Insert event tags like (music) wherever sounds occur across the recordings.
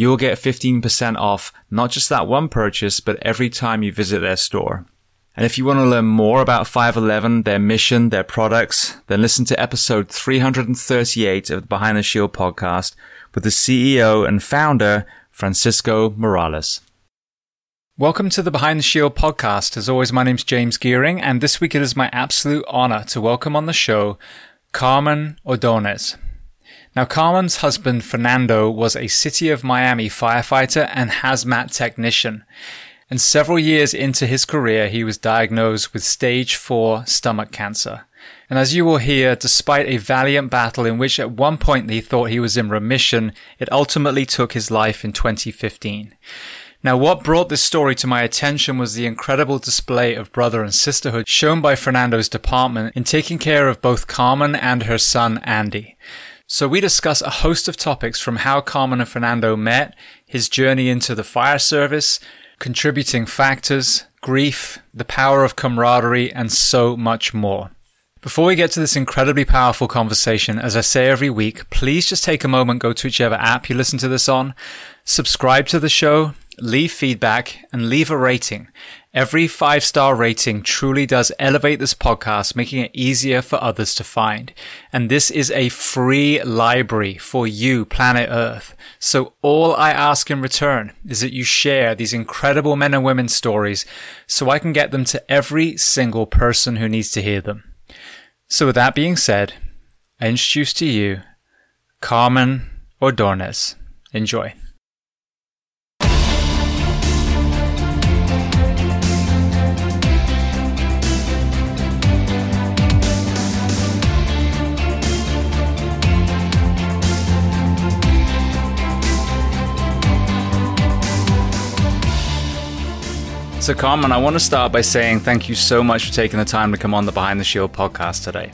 you will get 15% off not just that one purchase, but every time you visit their store. And if you want to learn more about 511, their mission, their products, then listen to episode 338 of the Behind the Shield podcast with the CEO and founder, Francisco Morales. Welcome to the Behind the Shield podcast. As always, my name is James Geering, and this week it is my absolute honor to welcome on the show Carmen Ordonez. Now, Carmen's husband, Fernando, was a City of Miami firefighter and hazmat technician. And several years into his career, he was diagnosed with stage four stomach cancer. And as you will hear, despite a valiant battle in which at one point he thought he was in remission, it ultimately took his life in 2015. Now, what brought this story to my attention was the incredible display of brother and sisterhood shown by Fernando's department in taking care of both Carmen and her son, Andy. So we discuss a host of topics from how Carmen and Fernando met, his journey into the fire service, contributing factors, grief, the power of camaraderie, and so much more. Before we get to this incredibly powerful conversation, as I say every week, please just take a moment, go to whichever app you listen to this on, subscribe to the show, leave feedback, and leave a rating. Every five star rating truly does elevate this podcast, making it easier for others to find. And this is a free library for you, planet Earth. So all I ask in return is that you share these incredible men and women stories so I can get them to every single person who needs to hear them. So with that being said, I introduce to you Carmen Ordonez. Enjoy. So, Carmen, I want to start by saying thank you so much for taking the time to come on the Behind the Shield podcast today.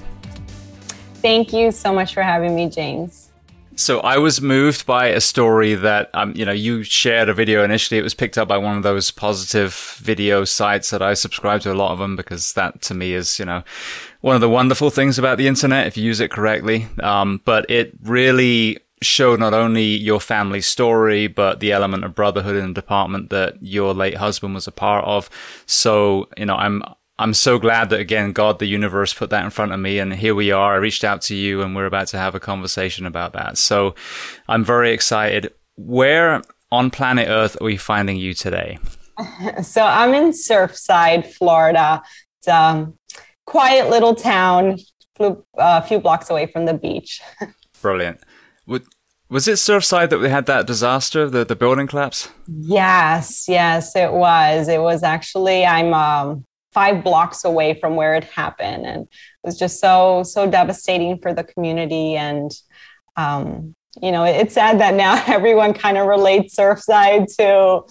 Thank you so much for having me, James. So I was moved by a story that um, you know you shared a video initially. It was picked up by one of those positive video sites that I subscribe to a lot of them because that to me is you know one of the wonderful things about the internet if you use it correctly. Um, but it really showed not only your family story, but the element of brotherhood in the department that your late husband was a part of. So, you know, I'm, I'm so glad that again, God, the universe put that in front of me and here we are. I reached out to you and we're about to have a conversation about that. So I'm very excited. Where on planet Earth are we finding you today? (laughs) So I'm in Surfside, Florida. It's a quiet little town, uh, a few blocks away from the beach. (laughs) Brilliant. Was it Surfside that we had that disaster, the, the building collapse? Yes, yes, it was. It was actually, I'm um, five blocks away from where it happened. And it was just so, so devastating for the community. And, um, you know, it's sad that now (laughs) everyone kind of relates Surfside to,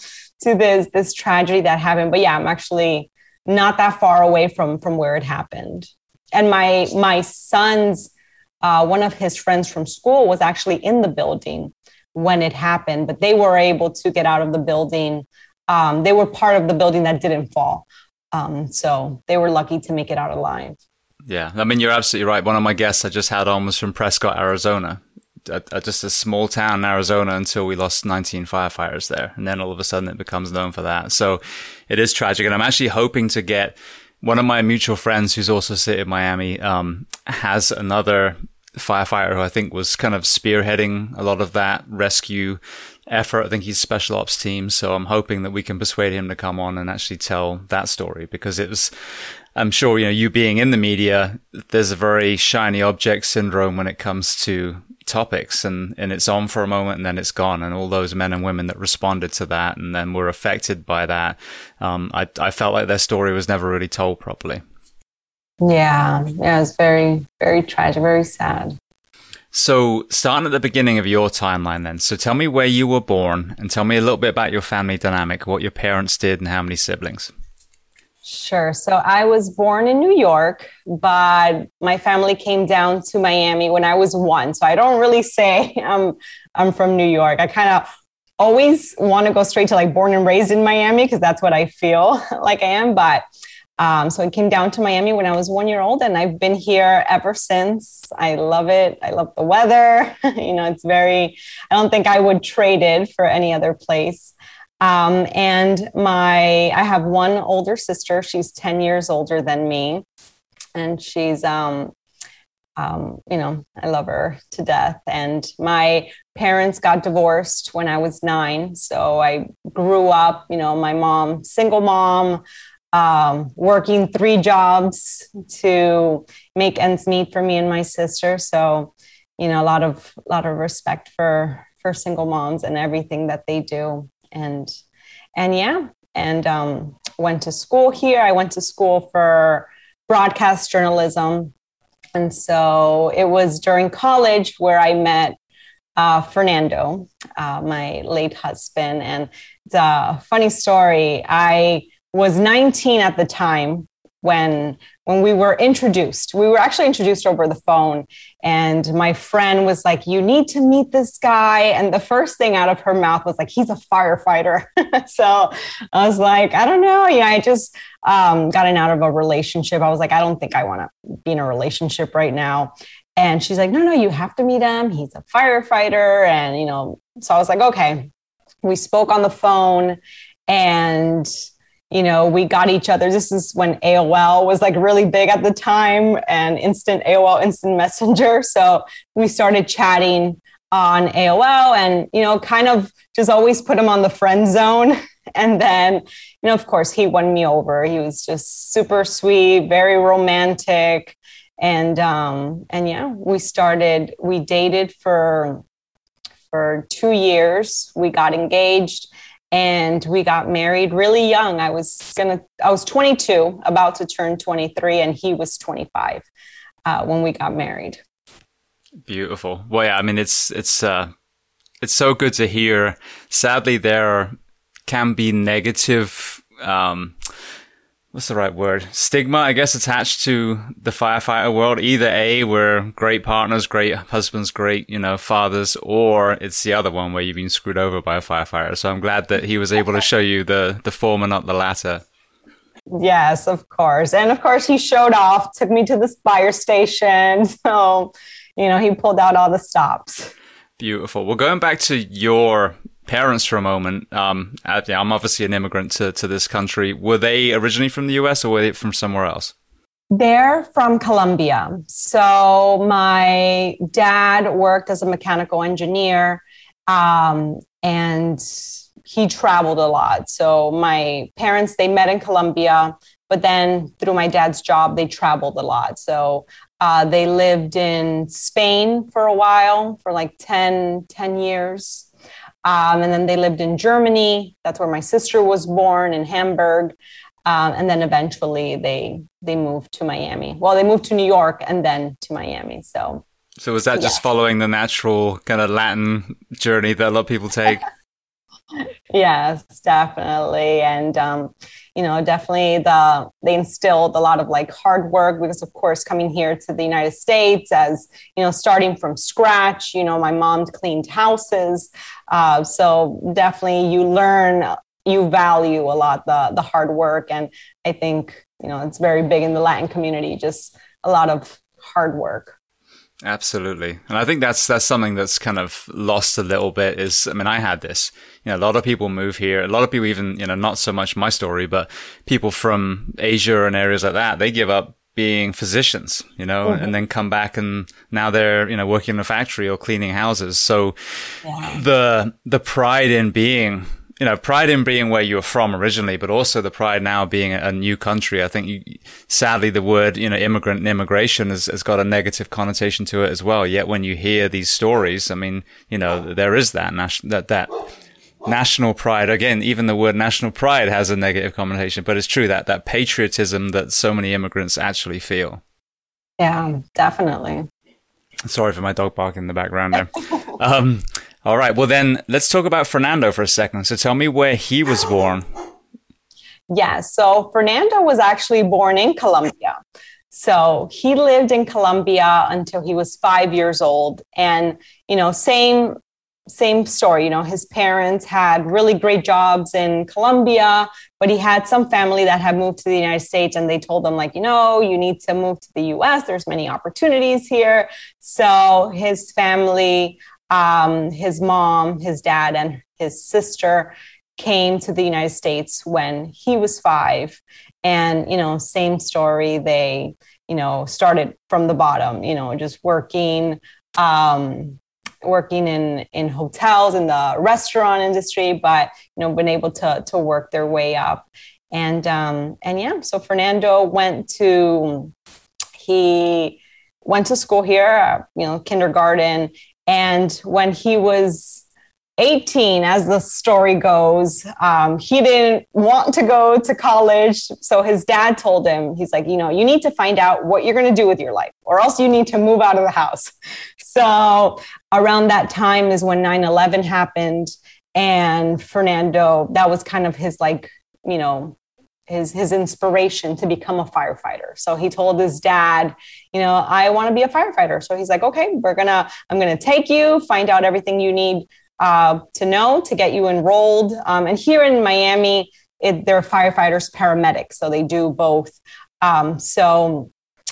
to this, this tragedy that happened. But yeah, I'm actually not that far away from, from where it happened. And my, my son's uh, one of his friends from school was actually in the building when it happened, but they were able to get out of the building. Um, they were part of the building that didn't fall. Um, so they were lucky to make it out alive. Yeah, I mean, you're absolutely right. One of my guests I just had on was from Prescott, Arizona, a, a, just a small town in Arizona until we lost 19 firefighters there. And then all of a sudden it becomes known for that. So it is tragic. And I'm actually hoping to get one of my mutual friends who's also sitting in Miami, um, has another firefighter who I think was kind of spearheading a lot of that rescue effort. I think he's special ops team. So I'm hoping that we can persuade him to come on and actually tell that story because it was, I'm sure, you know, you being in the media, there's a very shiny object syndrome when it comes to topics and, and it's on for a moment and then it's gone. And all those men and women that responded to that and then were affected by that, um, I, I felt like their story was never really told properly. Yeah, yeah, it's very, very tragic, very sad. So, starting at the beginning of your timeline, then. So, tell me where you were born and tell me a little bit about your family dynamic, what your parents did, and how many siblings. Sure. So, I was born in New York, but my family came down to Miami when I was one. So, I don't really say (laughs) I'm, I'm from New York. I kind of always want to go straight to like born and raised in Miami because that's what I feel (laughs) like I am. But um, so I came down to Miami when I was one year old, and I've been here ever since. I love it. I love the weather. (laughs) you know, it's very, I don't think I would trade it for any other place. Um, and my, I have one older sister. She's 10 years older than me. And she's, um, um, you know, I love her to death. And my parents got divorced when I was nine. So I grew up, you know, my mom, single mom um, working three jobs to make ends meet for me and my sister. So, you know, a lot of lot of respect for for single moms and everything that they do. And and yeah, and um, went to school here. I went to school for broadcast journalism, and so it was during college where I met uh, Fernando, uh, my late husband. And it's a funny story. I was 19 at the time when when we were introduced we were actually introduced over the phone. And my friend was like you need to meet this guy. And the first thing out of her mouth was like he's a firefighter. (laughs) So i was like i don't know. Yeah i just um, gotten out of a relationship. I was like i don't think i want to be in a relationship right now. And she's like no no you have to meet him. He's a firefighter. And you know so i was like okay. We spoke on the phone and you know, we got each other. This is when AOL was like really big at the time and instant AOL instant (laughs) messenger. So we started chatting on AOL and, you know, kind of just always put him on the friend zone. (laughs) And then, you know, of course, he won me over. He was just super sweet, very romantic. And um, and yeah, we started, we dated for for two years. We got engaged and we got married really young. I was gonna, I was 22, about to turn 23, and he was 25 uh, when we got married. Beautiful. Well, yeah, I mean, it's it's uh, it's so good to hear. Sadly, there can be negative um, what's the right word? Stigma, I guess, attached to the firefighter world. Either A, we're great partners, great husbands, great, you know, fathers, or it's the other one where you've been screwed over by a firefighter. So I'm glad that he was able to show you the, the former, not the latter. Yes, of course. And of course, he showed off, took me to the fire station. (laughs) So, you know, he pulled out all the stops. Beautiful. Well, going back to your parents for a moment. Um, I'm obviously an immigrant to, to this country. Were they originally from the US or were they from somewhere else? They're from Colombia. So my dad worked as a mechanical engineer um, and he traveled a lot. So my parents, they met in Colombia, but then through my dad's job, they traveled a lot. So Uh, they lived in Spain for a while, for like 10, 10 years. Um, and then they lived in Germany. That's where my sister was born in Hamburg. Um, and then eventually they they moved to Miami. Well, they moved to New York and then to Miami. So, so was that just following the natural kind of Latin journey that a lot of people take? (laughs) yes, definitely. And um, you know, definitely the they instilled a lot of like hard work because of course coming here to the United States as, you know, starting from scratch, you know, my mom cleaned houses. Uh, so definitely you learn you value a lot the the hard work and I think, you know, it's very big in the Latin community, just a lot of hard work. Absolutely. And I think that's that's something that's kind of lost a little bit is I mean I had this. You know, a lot of people move here. A lot of people even, you know, not so much my story, but people from Asia and areas like that, they give up being physicians, you know, mm-hmm. and then come back and now they're, you know, working in a factory or cleaning houses. So yeah. the the pride in being you know, pride in being where you're from originally, but also the pride now being a, new country. I think you, sadly the word, you know, immigrant and immigration has, has got a negative connotation to it as well. Yet when you hear these stories, I mean, you know, there is that, that, that national pride. Again, even the word national pride has a negative connotation, but it's true that, that patriotism that so many immigrants actually feel. Yeah, definitely. Sorry for my dog barking in the background there. um, all right. Well, then let's talk about Fernando for a second. So tell me where he was born. Yeah. So Fernando was actually born in Colombia. So he lived in Colombia until he was five years old. And, you know, same same story. You know, his parents had really great jobs in Colombia, but he had some family that had moved to the United States and they told him, like, you know, you need to move to the US. There's many opportunities here. So his family um, his mom, his dad, and his sister came to the United States when he was five. And, you know, same story. They, you know, started from the bottom, you know, just working, um, working in, in hotels in the restaurant industry, but, you know, been able to, to work their way up. And, um, and yeah, so Fernando went to, he went to school here, you know, kindergarten, and when he was 18, as the story goes, um, he didn't want to go to college. So his dad told him, he's like, you know, you need to find out what you're going to do with your life, or else you need to move out of the house. (laughs) So around that time is when 9 11 happened. And Fernando, that was kind of his like, you know, his his inspiration to become a firefighter. So he told his dad, you know, I want to be a firefighter. So he's like, okay, we're gonna, I'm gonna take you, find out everything you need uh, to know to get you enrolled. Um, and here in Miami, it, they're firefighters, paramedics, so they do both. Um, so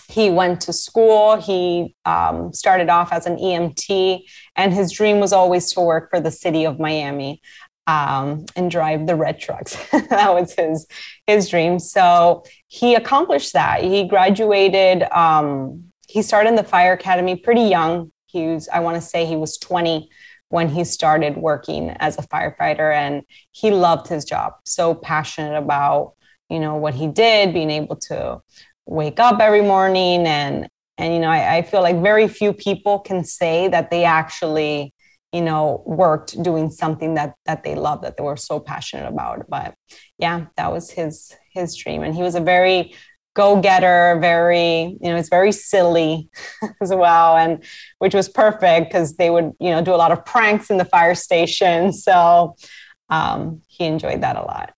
he went to school. He um, started off as an EMT, and his dream was always to work for the city of Miami um, and drive the red trucks. (laughs) that was his his dream. So he accomplished that. He graduated. Um, he started in the fire academy pretty young. He was, I want to say, he was 20 when he started working as a firefighter, and he loved his job. So passionate about you know what he did, being able to wake up every morning and and you know I, I feel like very few people can say that they actually you know worked doing something that that they love that they were so passionate about. But yeah that was his his dream. And he was a very go-getter very you know it's very silly (laughs) as well and which was perfect because they would you know do a lot of pranks in the fire station. (laughs) So um, he enjoyed that a lot.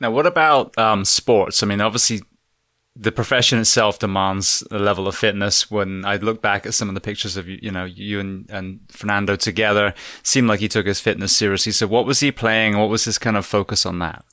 Now what about um, sports? I mean obviously the profession itself demands a level of fitness. When I look back at some of the pictures of you, know, you and, and Fernando together, seemed like he took his fitness seriously. So, what was he playing? What was his kind of focus on that?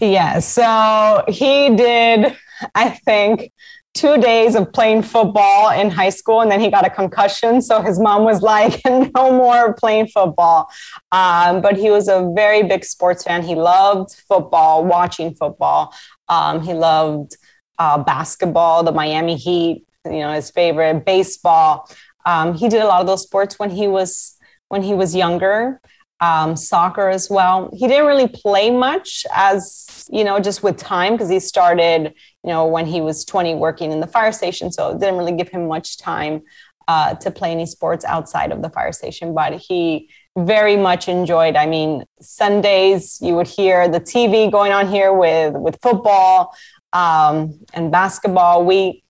Yeah, so he did, I think, two days of playing football in high school, and then he got a concussion. So his mom was like, (laughs) "No more playing football." Um, but he was a very big sports fan. He loved football, watching football. Um, he loved uh, basketball, the Miami Heat, you know, his favorite baseball. Um, he did a lot of those sports when he was when he was younger. um, soccer as well. He didn't really play much as, you know, just with time because he started, you know, when he was 20 working in the fire station. So it didn't really give him much time uh, to play any sports outside of the fire station. But he very much enjoyed. I mean, Sundays you would hear the TV going on here with with football um, and basketball. We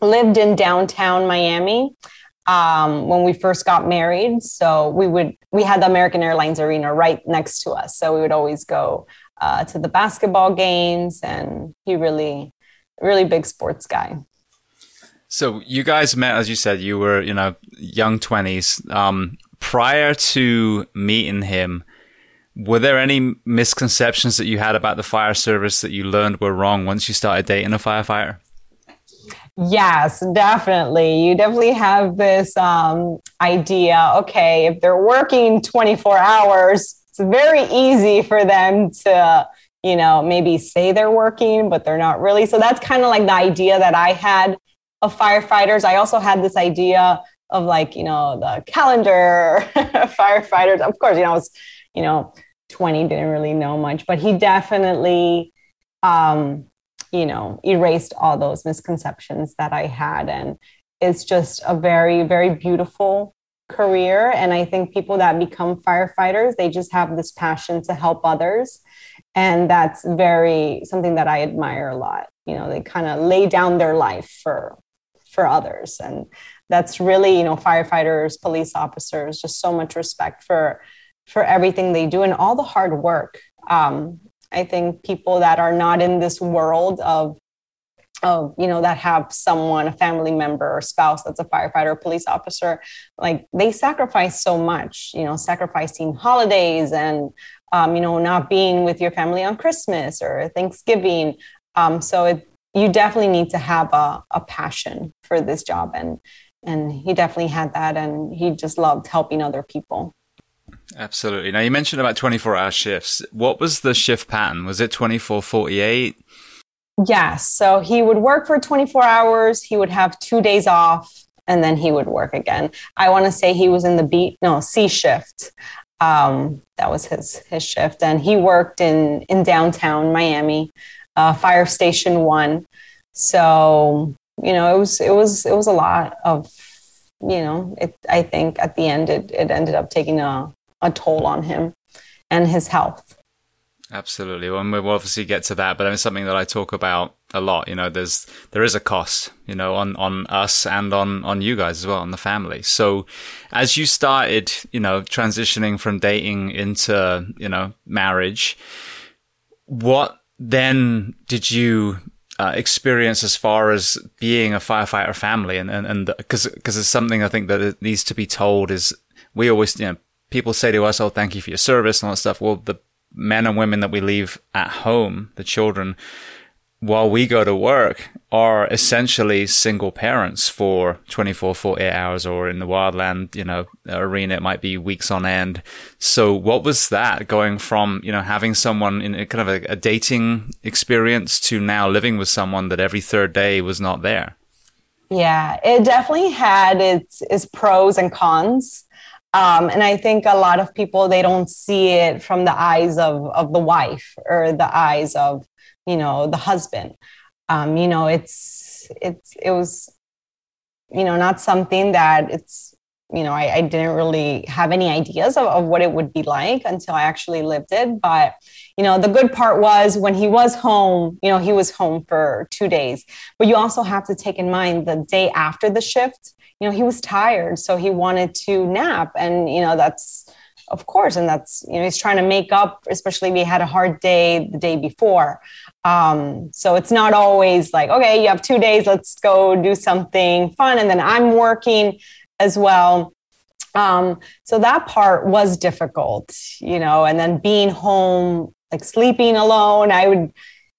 lived in downtown Miami um, when we first got married, so we would we had the American Airlines Arena right next to us, so we would always go uh, to the basketball games, and he really, really big sports guy. So you guys met, as you said, you were you know young twenties. Um, prior to meeting him, were there any misconceptions that you had about the fire service that you learned were wrong once you started dating a firefighter? Yes, definitely. You definitely have this um, idea okay, if they're working 24 hours, it's very easy for them to, you know, maybe say they're working, but they're not really. So that's kind of like the idea that I had of firefighters. I also had this idea of like you know the calendar of (laughs) firefighters of course you know i was you know 20 didn't really know much but he definitely um you know erased all those misconceptions that i had. And it's just a very very beautiful career. And i think people that become firefighters they just have this passion to help others. And that's very something that i admire a lot. You know they kind of lay down their life for for others. And that's really you know firefighters police officers just so much respect for for everything they do and all the hard work. Um, i think people that are not in this world of of you know that have someone a family member or spouse that's a firefighter or police officer like they sacrifice so much you know sacrificing holidays and um, you know not being with your family on christmas or thanksgiving. Um, so it, you definitely need to have a, a passion for this job and and he definitely had that and he just loved helping other people absolutely. Now you mentioned about 24 hour shifts. What was the shift pattern? Was it 24 48 yes so he would work for 24 hours he would have two days off and then he would work again. I want to say he was in the b no c shift. Um, that was his his shift and he worked in in downtown miami uh, fire station one. So you know, it was it was it was a lot of, you know, it. I think at the end it it ended up taking a a toll on him and his health. Absolutely. Well, we'll obviously get to that, but it's something that I talk about a lot. You know, there's there is a cost, you know, on on us and on on you guys as well, on the family. So, as you started, you know, transitioning from dating into you know marriage, what then did you uh, experience as far as being a firefighter family and and and because because it's something I think that it needs to be told is we always you know people say to us oh thank you for your service and all that stuff. Well the men and women that we leave at home the children while we go to work are essentially single parents for 24 48 hours or in the wildland you know arena. It might be weeks on end. So what was that going from you know having someone in a kind of a, a dating experience to now living with someone that every third day was not there? Yeah it definitely had its its pros and cons um, and I think a lot of people they don't see it from the eyes of of the wife or the eyes of you know the husband. Um, you know it's it's it was you know not something that it's you know I, I didn't really have any ideas of, of what it would be like until i actually lived it. But you know the good part was when he was home you know he was home for two days. But you also have to take in mind the day after the shift you know he was tired so he wanted to nap. And you know that's of course and that's you know he's trying to make up especially he had a hard day the day before. Um, so it's not always like okay you have two days let's go do something fun and then i'm working as well. Um, so that part was difficult you know and then being home like sleeping alone i would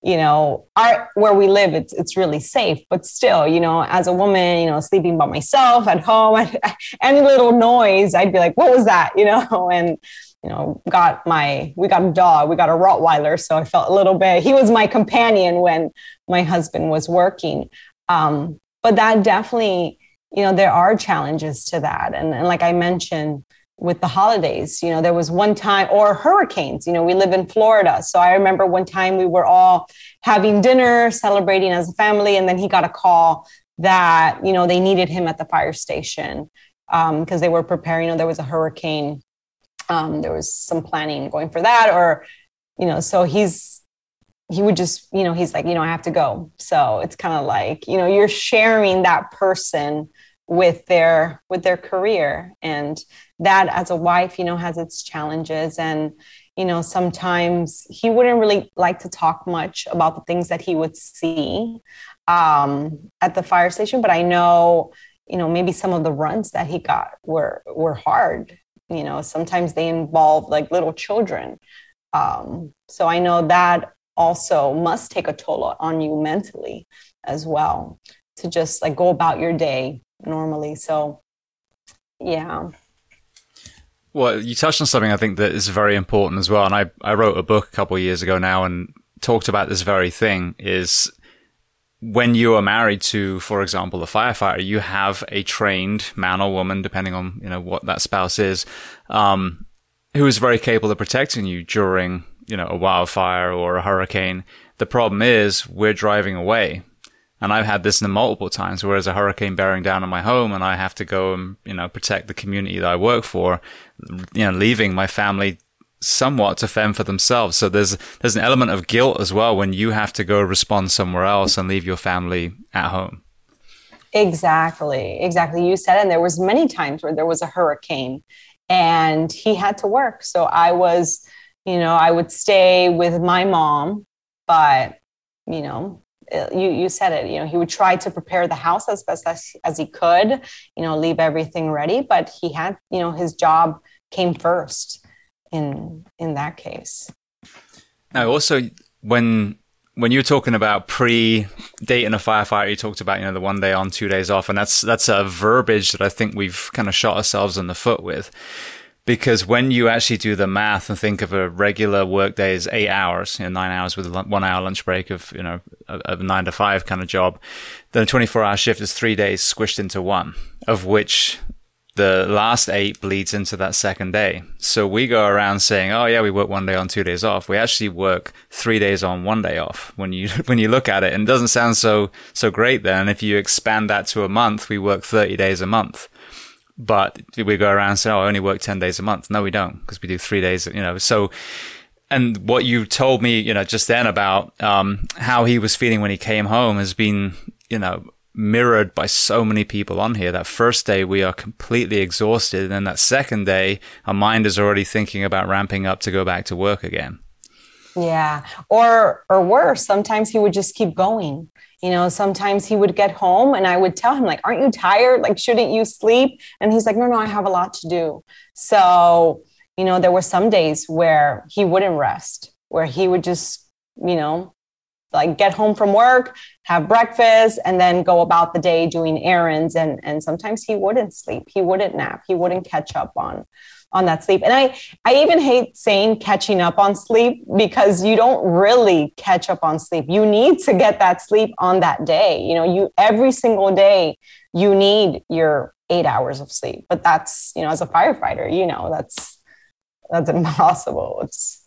you know, our where we live, it's it's really safe. But still, you know, as a woman, you know, sleeping by myself at home, (laughs) any little noise, I'd be like, "What was that?" (laughs) You know, and you know, got my we got a dog, we got a Rottweiler, so I felt a little bit. He was my companion when my husband was working. Um, but that definitely, you know, there are challenges to that, and and like I mentioned, with the holidays. You know, there was one time, or hurricanes. You know, we live in Florida. So I remember one time we were all having dinner, celebrating as a family, and then he got a call that, you know, they needed him at the fire station because um, they were preparing, you know, there was a hurricane. Um, there was some planning going for that, or, you know, so he's, he would just, you know, he's like, you know, I have to go. So it's kind of like, you know, you're sharing that person with their with their career and that as a wife you know has its challenges and you know sometimes he wouldn't really like to talk much about the things that he would see um, at the fire station but i know you know maybe some of the runs that he got were were hard you know sometimes they involve like little children um, so i know that also must take a toll on you mentally as well to just like go about your day normally. So, yeah. Well, you touched on something I think that is very important as well. And I, I wrote a book a couple of years ago now and talked about this very thing is when you are married to, for example, a firefighter, you have a trained man or woman, depending on, you know, what that spouse is, um, who is very capable of protecting you during, you know, a wildfire or a hurricane. The problem is we're driving away and I've had this multiple times where there's a hurricane bearing down on my home and I have to go and, you know, protect the community that I work for, you know, leaving my family somewhat to fend for themselves. So there's, there's an element of guilt as well when you have to go respond somewhere else and leave your family at home. Exactly. Exactly. You said, and there was many times where there was a hurricane and he had to work. So I was, you know, I would stay with my mom, but, you know, you you said it you know he would try to prepare the house as best as, as he could you know leave everything ready but he had you know his job came first in in that case. Now also when when you were talking about pre dating a firefighter you talked about you know the one day on two days off and that's that's a verbiage that i think we've kind of shot ourselves in the foot with because when you actually do the math and think of a regular workday as eight hours, you know, nine hours with a one hour lunch break of, you know, a, a nine to five kind of job, then a 24 hour shift is three days squished into one, of which the last eight bleeds into that second day. So we go around saying, "Oh yeah, we work one day on, two days off." We actually work three days on, one day off. When you (laughs) when you look at it, and it doesn't sound so so great. Then, if you expand that to a month, we work thirty days a month. But we go around and say, oh, I only work 10 days a month. No, we don't because we do three days, you know. So, and what you told me, you know, just then about um, how he was feeling when he came home has been, you know, mirrored by so many people on here. That first day we are completely exhausted, and then that second day our mind is already thinking about ramping up to go back to work again. Yeah, or or worse, sometimes he would just keep going you know sometimes he would get home and i would tell him like aren't you tired? Like shouldn't you sleep? And he's like no no i have a lot to do. So you know there were some days where he wouldn't rest where he would just you know like get home from work have breakfast and then go about the day doing errands and and sometimes he wouldn't sleep. He wouldn't nap. He wouldn't catch up on on that sleep. And I, I even hate saying catching up on sleep because you don't really catch up on sleep. You need to get that sleep on that day. You know, you every single day you need your eight hours of sleep. But that's, you know, as a firefighter, you know, that's that's (laughs) impossible. It's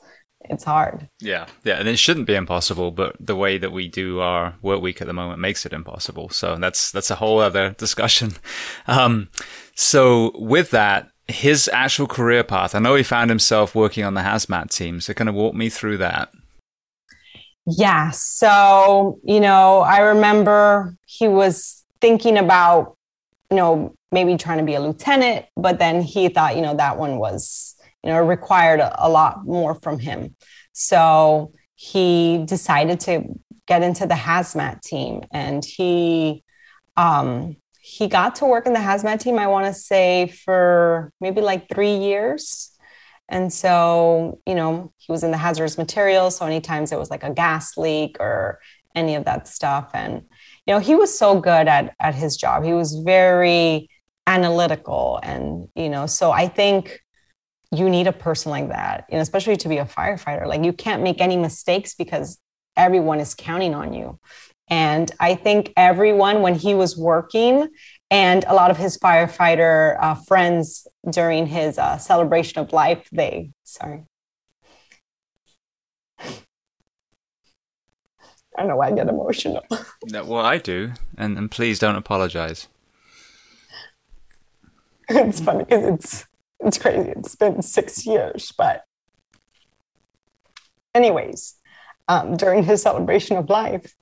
it's hard. Yeah, yeah, and it shouldn't be impossible, but the way that we do our work week at the moment makes it impossible. So that's that's a whole other discussion. (laughs) Um, so with that, his actual career path. I know he found himself working on the hazmat team. So, kind of walk me through that. Yeah. So, you know, I remember he was thinking about, you know, maybe trying to be a lieutenant, but then he thought, you know, that one was, you know, required a, a lot more from him. So he decided to get into the hazmat team and he um, he got to work in the hazmat team, I want to say, for maybe like three years. And so, you know, he was in the hazardous materials. So, anytime there was like a gas leak or any of that stuff. And, you know, he was so good at, at his job. He was very analytical. And, you know, so I think you need a person like that, you know, especially to be a firefighter. Like, you can't make any mistakes because everyone is counting on you. And I think everyone, when he was working, and a lot of his firefighter uh, friends during his uh, celebration of life they sorry I don't know why I get emotional. No, well, I do, and, and please don't apologize. (laughs) it's funny because it's it's crazy. It's been six years, but anyways, um, during his celebration of life,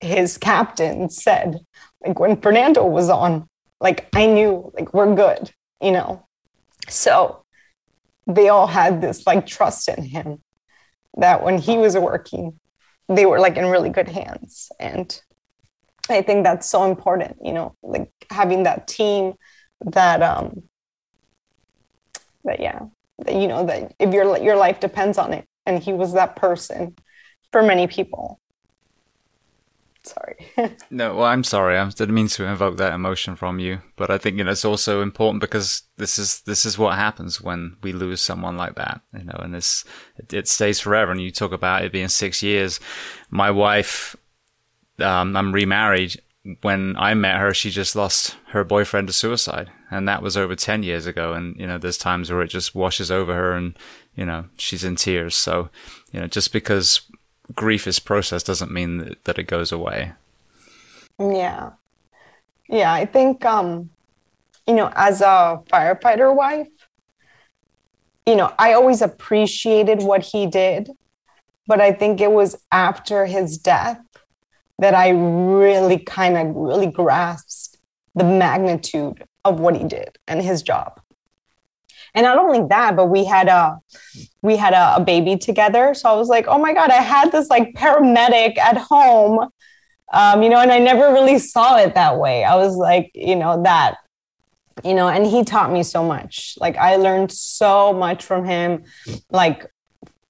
his captain said, like when Fernando was on, like I knew, like we're good, you know. So they all had this like trust in him that when he was working, they were like in really good hands. And I think that's so important, you know, like having that team that um that yeah, that you know that if your your life depends on it. And he was that person for many people. Sorry. (laughs) no, well, I'm sorry. I didn't mean to invoke that emotion from you, but I think you know it's also important because this is this is what happens when we lose someone like that, you know, and this it, it stays forever. And you talk about it being six years. My wife, um, I'm remarried. When I met her, she just lost her boyfriend to suicide, and that was over ten years ago. And you know, there's times where it just washes over her, and you know, she's in tears. So, you know, just because grief is processed doesn't mean that, it goes away. Yeah. Yeah, I think um you know, as a firefighter wife, you know, I always appreciated what he did, but I think it was after his death that I really kind of really grasped the magnitude of what he did and his job and not only that but we had a we had a, a, baby together. So i was like oh my god i had this like paramedic at home. Um, you know and i never really saw it that way. I was like you know that you know and he taught me so much. Like i learned so much from him like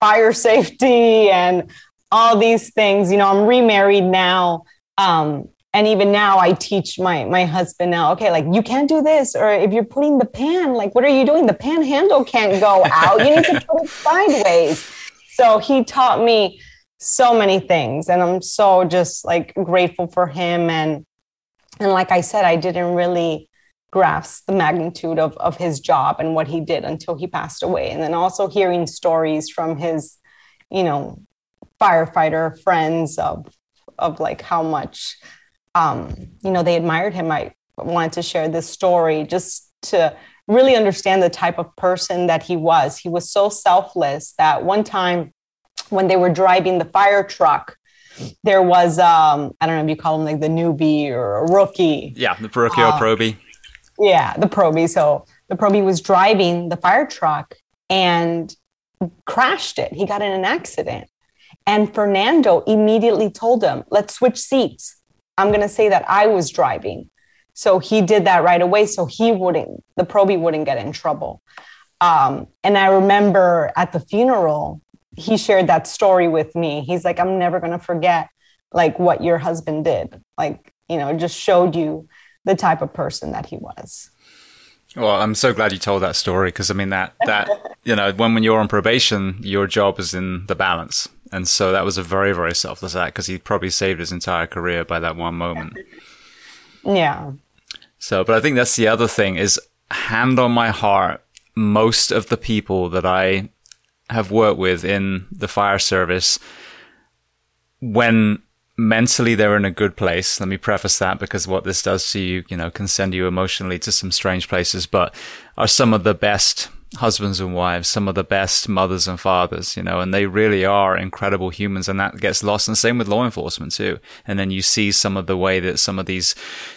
fire (laughs) safety and all these things. You know i'm remarried now. Um, and even now i teach my my husband now okay like you can't do this or if you're putting the pan like what are you doing? The pan handle can't go out. You need to put it sideways. So he taught me so many things and i'm so just like grateful for him. And and like i said i didn't really grasp the magnitude of of his job and what he did until he passed away. And then also hearing stories from his you know firefighter friends of of like how much um, you know, they admired him. I wanted to share this story just to really understand the type of person that he was. He was so selfless that one time when they were driving the fire truck, there was um, I don't know if you call him like the newbie or a rookie. Yeah, the rookie or probie. Yeah, the probie. So the probie was driving the fire truck and crashed it. He got in an accident. And Fernando immediately told him, let's switch seats. I'm going to say that I was driving. So he did that right away. So he wouldn't, the probie wouldn't get in trouble. Um, and I remember at the funeral, he shared that story with me. He's like, I'm never going to forget like what your husband did. Like, you know, just showed you the type of person that he was. Well, I'm so glad you told that story because I mean that that (laughs) you know when when you're on probation, your job is in the balance, and so that was a very very selfless act because he probably saved his entire career by that one moment. Yeah. So, but I think that's the other thing is hand on my heart. Most of the people that I have worked with in the fire service, when mentally they're in a good place. Let me preface that because what this does to you, you know, can send you emotionally to some strange places, but are some of the best husbands and wives, some of the best mothers and fathers, you know, and they really are incredible humans and that gets lost. And same with law enforcement too. And then you see some of the way that some of these,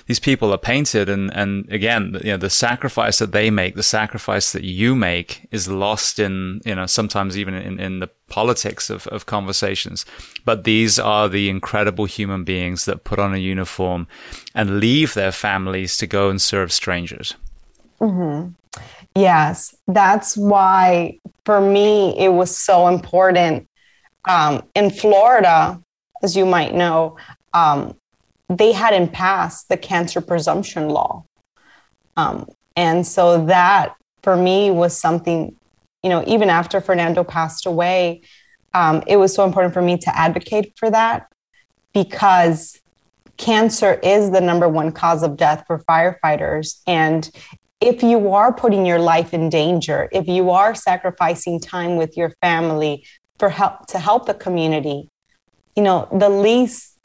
these people are painted. And, and again, you know, the sacrifice that they make, the sacrifice that you make is lost in, you know, sometimes even in, in the politics of, of conversations. But these are the incredible human beings that put on a uniform and leave their families to go and serve strangers. Mm-hmm. Yes, that's why for me it was so important. Um, in Florida, as you might know, um, they hadn't passed the cancer presumption law. Um, and so that for me was something, you know, even after Fernando passed away, um, it was so important for me to advocate for that because cancer is the number one cause of death for firefighters. And if you are putting your life in danger, if you are sacrificing time with your family for help to help the community, you know, the least,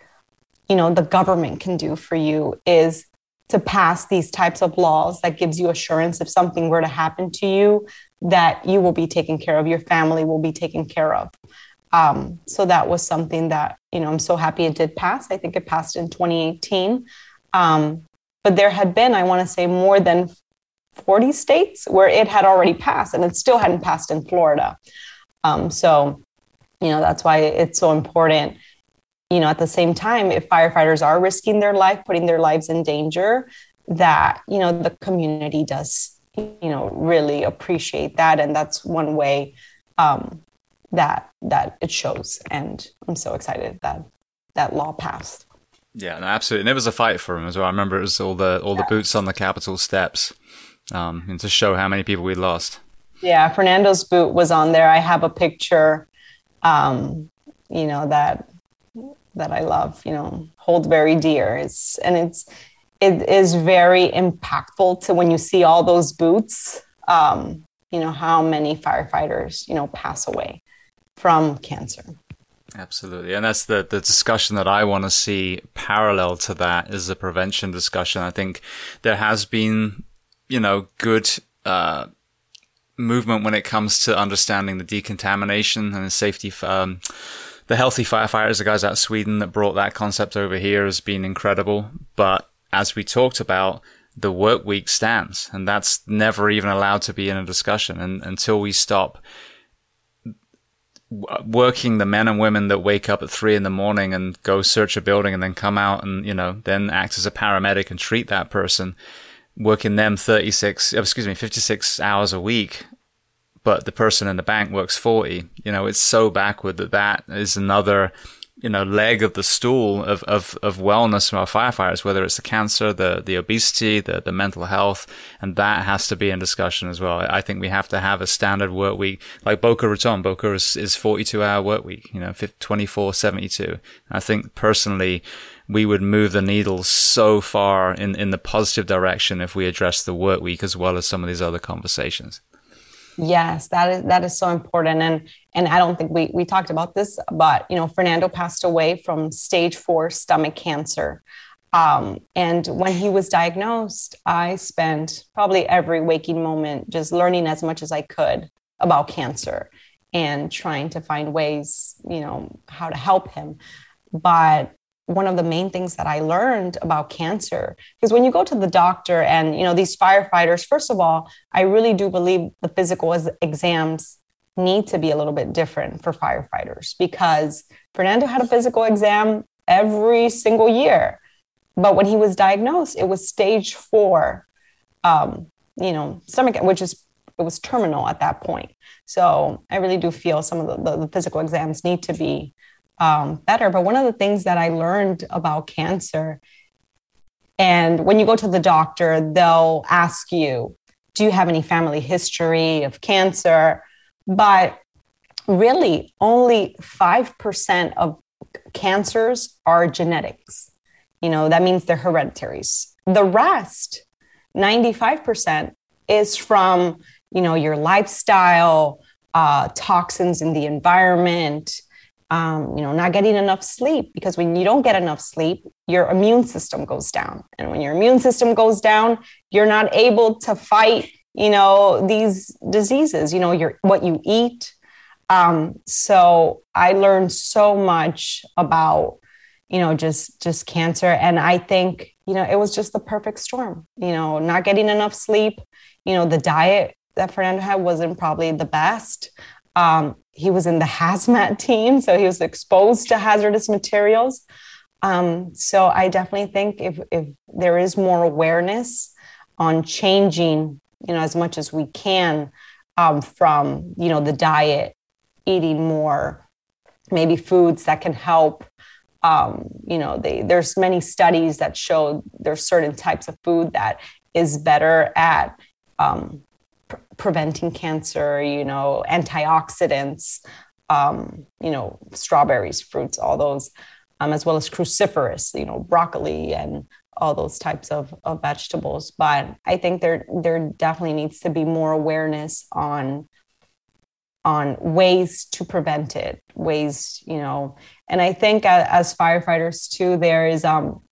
you know, the government can do for you is to pass these types of laws that gives you assurance if something were to happen to you that you will be taken care of your family will be taken care of. Um, so that was something that you know i'm so happy it did pass. I think it passed in 2018 um, but there had been i want to say more than 40 states where it had already passed and it still hadn't passed in florida. Um, so you know that's why it's so important you know at the same time if firefighters are risking their life putting their lives in danger that you know the community does you know really appreciate that. And that's one way um, that that it shows. And i'm so excited that that law passed. Yeah no, absolutely. And it was a fight for him as well. I remember it was all the all yeah. the boots on the capitol steps um, and to show how many people we lost yeah fernando's boot was on there i have a picture um, you know that that I love, you know, hold very dear. It's and it's it is very impactful to when you see all those boots. Um, you know how many firefighters you know pass away from cancer. Absolutely, and that's the the discussion that I want to see parallel to that is the prevention discussion. I think there has been, you know, good. Uh, movement when it comes to understanding the decontamination and safety um, the healthy firefighters, the guys out of Sweden that brought that concept over here has been incredible. But as we talked about, the work week stands and that's never even allowed to be in a discussion. And until we stop working the men and women that wake up at three in the morning and go search a building and then come out and, you know, then act as a paramedic and treat that person, working them 36, uh, excuse me, 56 hours a week but the person in the bank works 40. You know, it's so backward that that is another, you know, leg of the stool of, of, of wellness from our firefighters, whether it's the cancer, the, the obesity, the, the mental health, and that has to be in discussion as well. I think we have to have a standard work week, like Boca Raton. Boca is, is 42 hour work week, you know, 24, 72. I think personally, we would move the needle so far in, in the positive direction if we address the work week as well as some of these other conversations. Yes, that is that is so important, and and I don't think we we talked about this, but you know, Fernando passed away from stage four stomach cancer, um, and when he was diagnosed, I spent probably every waking moment just learning as much as I could about cancer and trying to find ways, you know, how to help him. But one of the main things that I learned about cancer. Because when you go to the doctor and, you know, these firefighters, first of all, I really do believe the physical exams need to be a little bit different for firefighters because Fernando had a physical exam every single year. But when he was diagnosed, it was stage four, um, you know, stomach, which is, it was terminal at that point. So I really do feel some of the, the, the physical exams need to be um, better. But one of the things that I learned about cancer, and when you go to the doctor, they'll ask you, Do you have any family history of cancer? But really, only 5% of cancers are genetics. You know, that means they're hereditaries. The rest, 95%, is from, you know, your lifestyle, uh, toxins in the environment, um, you know, not getting enough sleep because when you don't get enough sleep, your immune system goes down, and when your immune system goes down, you're not able to fight, you know, these diseases. You know, your what you eat. Um, so I learned so much about, you know, just just cancer, and I think you know it was just the perfect storm. You know, not getting enough sleep. You know, the diet that Fernando had wasn't probably the best. Um, he was in the hazmat (laughs) team, so he was exposed to hazardous materials. Um, so I definitely think if, if there is more awareness on changing, you know, as much as we can um, from, you know, the diet, eating more, maybe foods that can help. Um, you know, they, there's many studies that show there's certain types of food that is better at um, preventing cancer, you know, antioxidants, um, you know, strawberries, fruits, all those. um, as well as cruciferous, you know, broccoli and all those types of, of vegetables. But I think there there definitely needs to be more awareness on on ways to prevent it, ways, you know, and I think as, firefighters too, there is um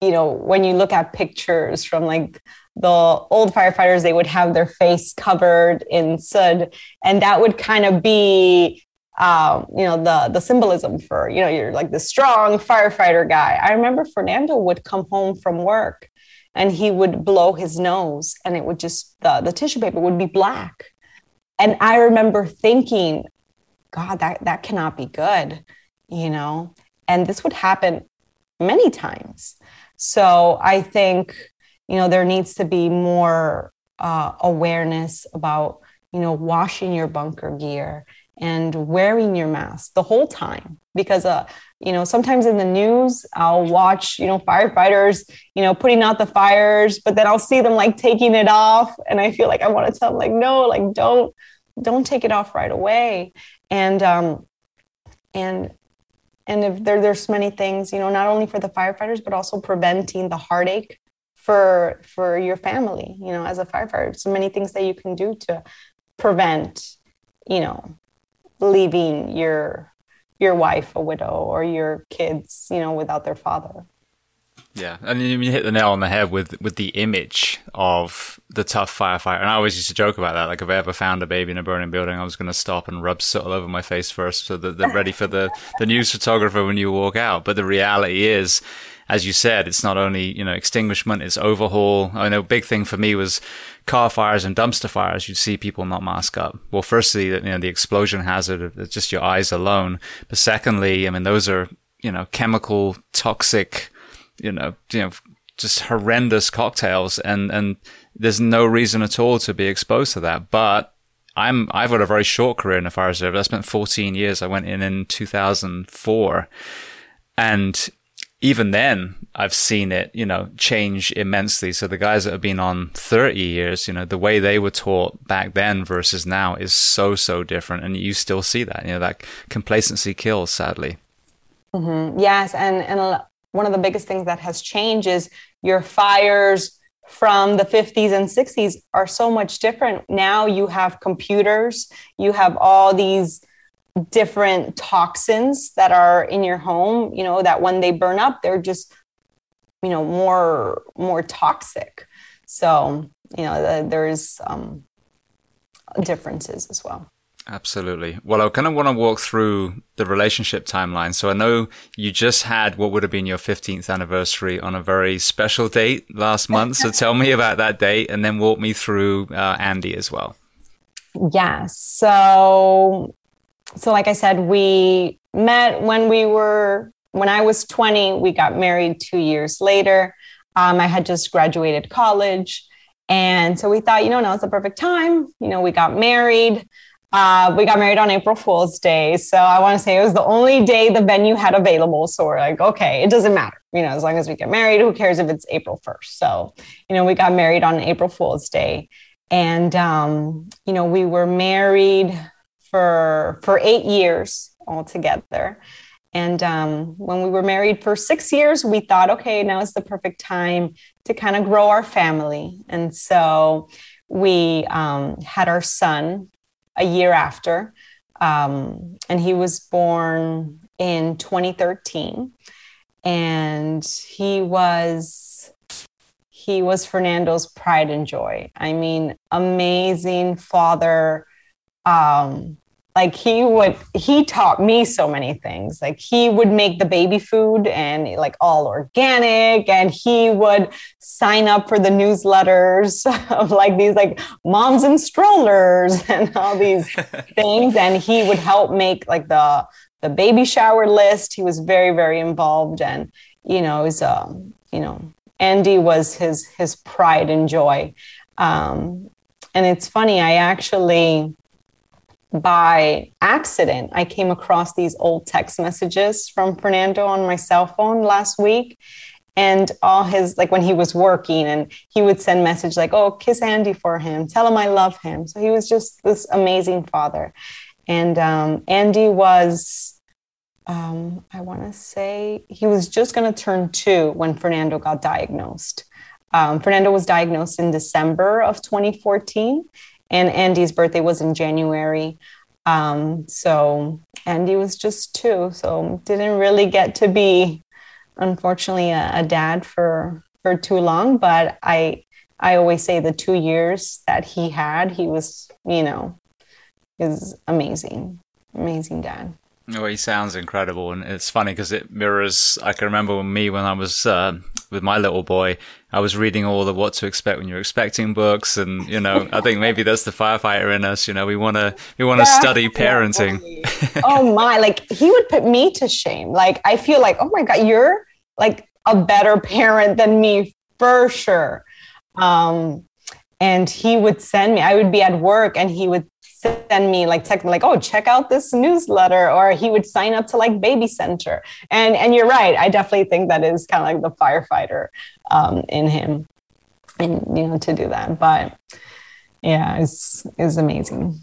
you know, when you look at pictures from like the old firefighters, they would have their face covered in soot, and that would kind of be um, you know, the the symbolism for, you know, you're like the strong firefighter guy. I remember Fernando would come home from work and he would blow his nose and it would just the, the tissue paper would be black. And I remember thinking, God, that that cannot be good, you know. And this would happen many times. So I think, you know, there needs to be more uh, awareness about, you know, washing your bunker gear and wearing your mask the whole time because uh you know sometimes in the news i'll watch you know firefighters you know putting out the fires but then i'll see them like taking it off and i feel like i want to tell them like no like don't don't take it off right away. And um and and if there there's many things you know not only for the firefighters but also preventing the heartache for for your family you know as a firefighter so many things that you can do to prevent you know leaving your your wife a widow or your kids, you know, without their father. Yeah, and you hit the nail on the head with with the image of the tough firefighter. And I always used to joke about that. Like, if I ever found a baby in a burning building, I was going to stop and rub soot all over my face first, so that they're ready for the the news photographer when you walk out. But the reality is, as you said, it's not only, you know, extinguishment, it's overhaul. I know a big thing for me was car fires and dumpster fires. You'd see people not mask up. Well, firstly, you know, the explosion hazard of just your eyes alone. But secondly, I mean, those are, you know, chemical, toxic, you know, you know, just horrendous cocktails. And, and there's no reason at all to be exposed to that. But I'm, I've got a very short career in the fire service. I spent 14 years. I went in in 2004 and even then, I've seen it, you know, change immensely. So the guys that have been on 30 years, you know, the way they were taught back then versus now is so, so different. And you still see that, you know, that complacency kills, sadly. Mm-hmm. Yes. And, and one of the biggest things that has changed is your fires from the 50s and 60s are so much different. Now you have computers, you have all these different toxins that are in your home you know that when they burn up they're just you know more more toxic so you know the, there's um, differences as well Absolutely. Well, I kind of want to walk through the relationship timeline. So I know you just had what would have been your 15th anniversary on a very special date last month. so tell me about that date and then walk me through uh, Andy as well. Yes. So so like I said, we met when we were when I was 20. We got married two years later. Um, I had just graduated college, and so we thought, you know, now it's the perfect time. You know, we got married. Uh, we got married on April Fool's Day. So I want to say it was the only day the venue had available. So we're like, okay, it doesn't matter. You know, as long as we get married, who cares if it's April 1st? So, you know, we got married on April Fool's Day. And, um, you know, we were married for for eight years altogether. And um, when we were married for six years, we thought, okay, now is the perfect time to kind of grow our family. And so we um, had our son a year after, um, and he was born in 2013. And he was he was Fernando's pride and joy. I mean, amazing father, um, like he would he taught me so many things. Like he would make the baby food and like all organic and he would sign up for the newsletters (laughs) of like these like moms and strollers (laughs) and all these (laughs) things. And he would help make like the the baby shower list. He was very very involved. And you know was um you know andy was his his pride and joy. Um and it's funny i actually by accident, I came across these old text messages from Fernando on my cell phone last week. And all his, like when he was working, and he would send message like, oh, kiss Andy for him, tell him I love him. So he was just this amazing father. And um, Andy was um, I want to say he was just going to turn two when Fernando got diagnosed. Um, Fernando was diagnosed in December of 2014, and Andy's birthday was in January. Um, so Andy was just two, so didn't really get to be, unfortunately, a, a dad for for too long. But I I always say the two years that he had, he was, you know, is amazing, amazing dad. Oh, he sounds incredible, and it's funny because it mirrors. I can remember me when I was uh, with my little boy. I was reading all the what to expect when you're expecting books, and you know, I think maybe that's the firefighter in us. You know, we want to we want to yeah, study parenting. Yeah, (laughs) oh my! Like he would put me to shame. Like I feel like, oh my god, you're like a better parent than me for sure. Um, and he would send me. I would be at work, and he would send me like text like oh check out this newsletter or he would sign up to like baby center. And and you're right i definitely think that is kind of like the firefighter um, in him and you know to do that. But yeah it's is amazing.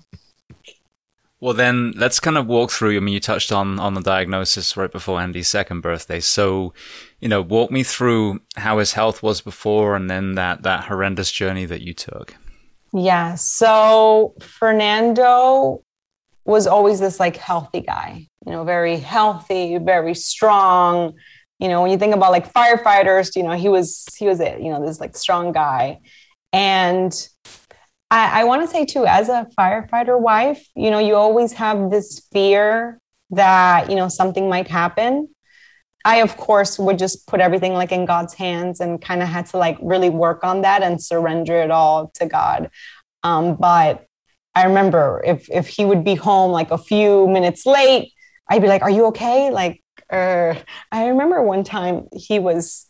Well then let's kind of walk through i mean you touched on on the diagnosis right before andy's second birthday. So you know walk me through how his health was before and then that that horrendous journey that you took yeah. So Fernando was always this like healthy guy, you know, very healthy, very strong. You know, when you think about like firefighters, you know, he was he was it, you know, this like strong guy. And I, I want to say too, as a firefighter wife, you know, you always have this fear that, you know, something might happen. I, of course, would just put everything like in God's hands and kind of had to like really work on that and surrender it all to God. Um, but I remember if if he would be home like a few minutes late, I'd be like, "Are you okay?" Like, uh, I remember one time he was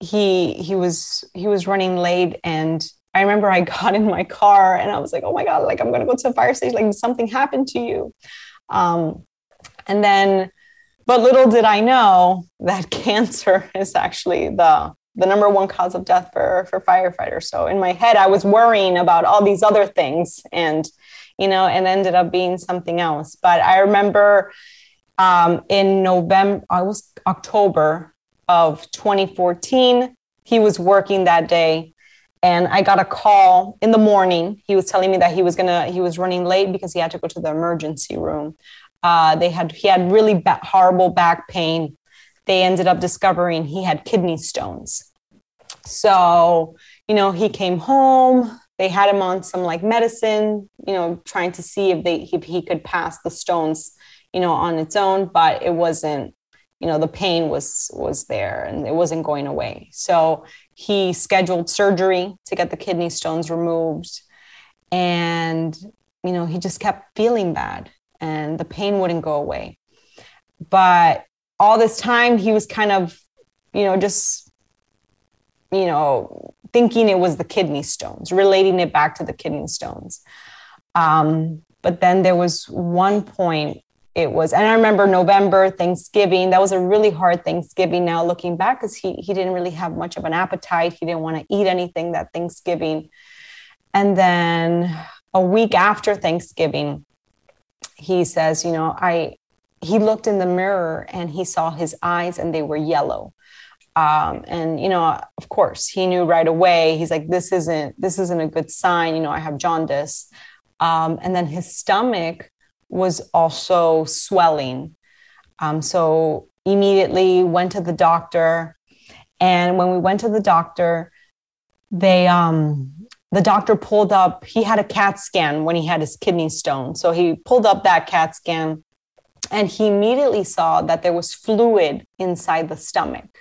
he he was he was running late and I remember I (laughs) got in my car and I was like, oh my God, like I'm gonna go to the fire station, like something happened to you. Um, and then but little did I know that (laughs) cancer is actually the the number one cause of death for for firefighters. So in my head, I was worrying about all these other things, and you know, it ended up being something else. But I remember um, in November, I was October of 2014. He was working that day, and I got a call in the morning. He was telling me that he was gonna he was running late because he had to go to the emergency room. Uh, they had he had really ba- horrible back pain. They ended up discovering he had kidney stones. So you know he came home. They had him on some like medicine, you know, trying to see if they if he could pass the stones, you know, on its own, but it wasn't. You know, the pain was was there and it wasn't going away. So he scheduled surgery to get the kidney stones removed, and you know he just kept feeling bad and the pain wouldn't go away. But all this time, he was kind of, you know, just, you know, thinking it was the kidney stones, relating it back to the kidney stones. Um, but then there was one point it was and i remember november thanksgiving that was a really hard thanksgiving now looking back because he, he didn't really have much of an appetite he didn't want to eat anything that thanksgiving and then a week after thanksgiving he says, you know, I he looked in the mirror and he saw his eyes and they were yellow. Um, and you know, of course, he knew right away. He's like, this isn't this isn't a good sign. You know, I have jaundice. Um, and then his stomach was also swelling. Um, so immediately went to the doctor. And when we went to the doctor, they um, the doctor pulled up, he had a CAT scan when he had his kidney stone. So he pulled up that CAT scan and he immediately saw that there was fluid inside the stomach.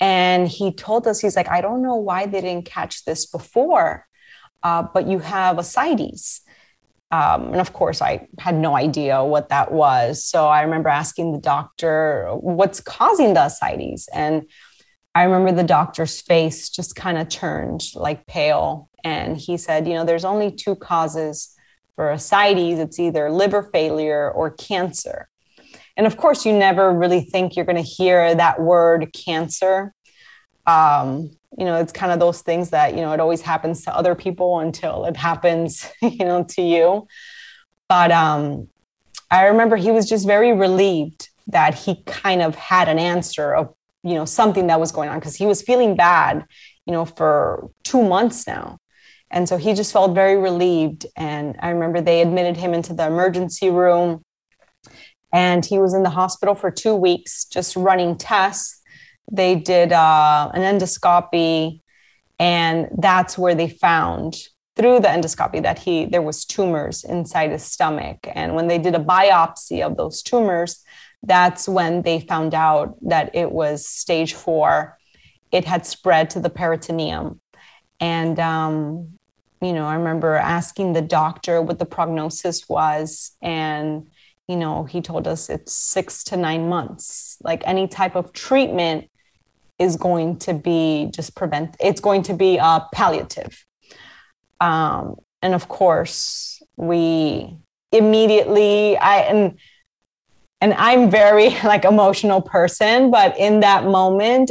And he told us, he's like, I don't know why they didn't catch this before, uh, but you have ascites. Um, and of course, I had no idea what that was. So I remember asking the doctor, what's causing the ascites? And I remember the doctor's face just kind of turned like pale. And he said, you know, there's only two causes for ascites it's either liver failure or cancer. And of course, you never really think you're going to hear that word cancer. Um, you know, it's kind of those things that, you know, it always happens to other people until it happens, (laughs) you know, to you. But um, I remember he was just very relieved that he kind of had an answer of, you know, something that was going on because he was feeling bad, you know, for two months now. And so he just felt very relieved. And I remember they admitted him into the emergency room. And he was in the hospital for two weeks, just running tests. They did uh, an endoscopy, and that's where they found through the endoscopy that he there was tumors inside his stomach. And when they did a biopsy of those tumors, that's when they found out that it was stage four. It had spread to the peritoneum, and um, you know, I remember asking the doctor what the prognosis was, and you know, he told us it's six to nine months. Like any type of treatment is going to be just prevent. It's going to be uh, palliative, um, and of course, we immediately I and and I'm very (laughs) like emotional person, but in that moment,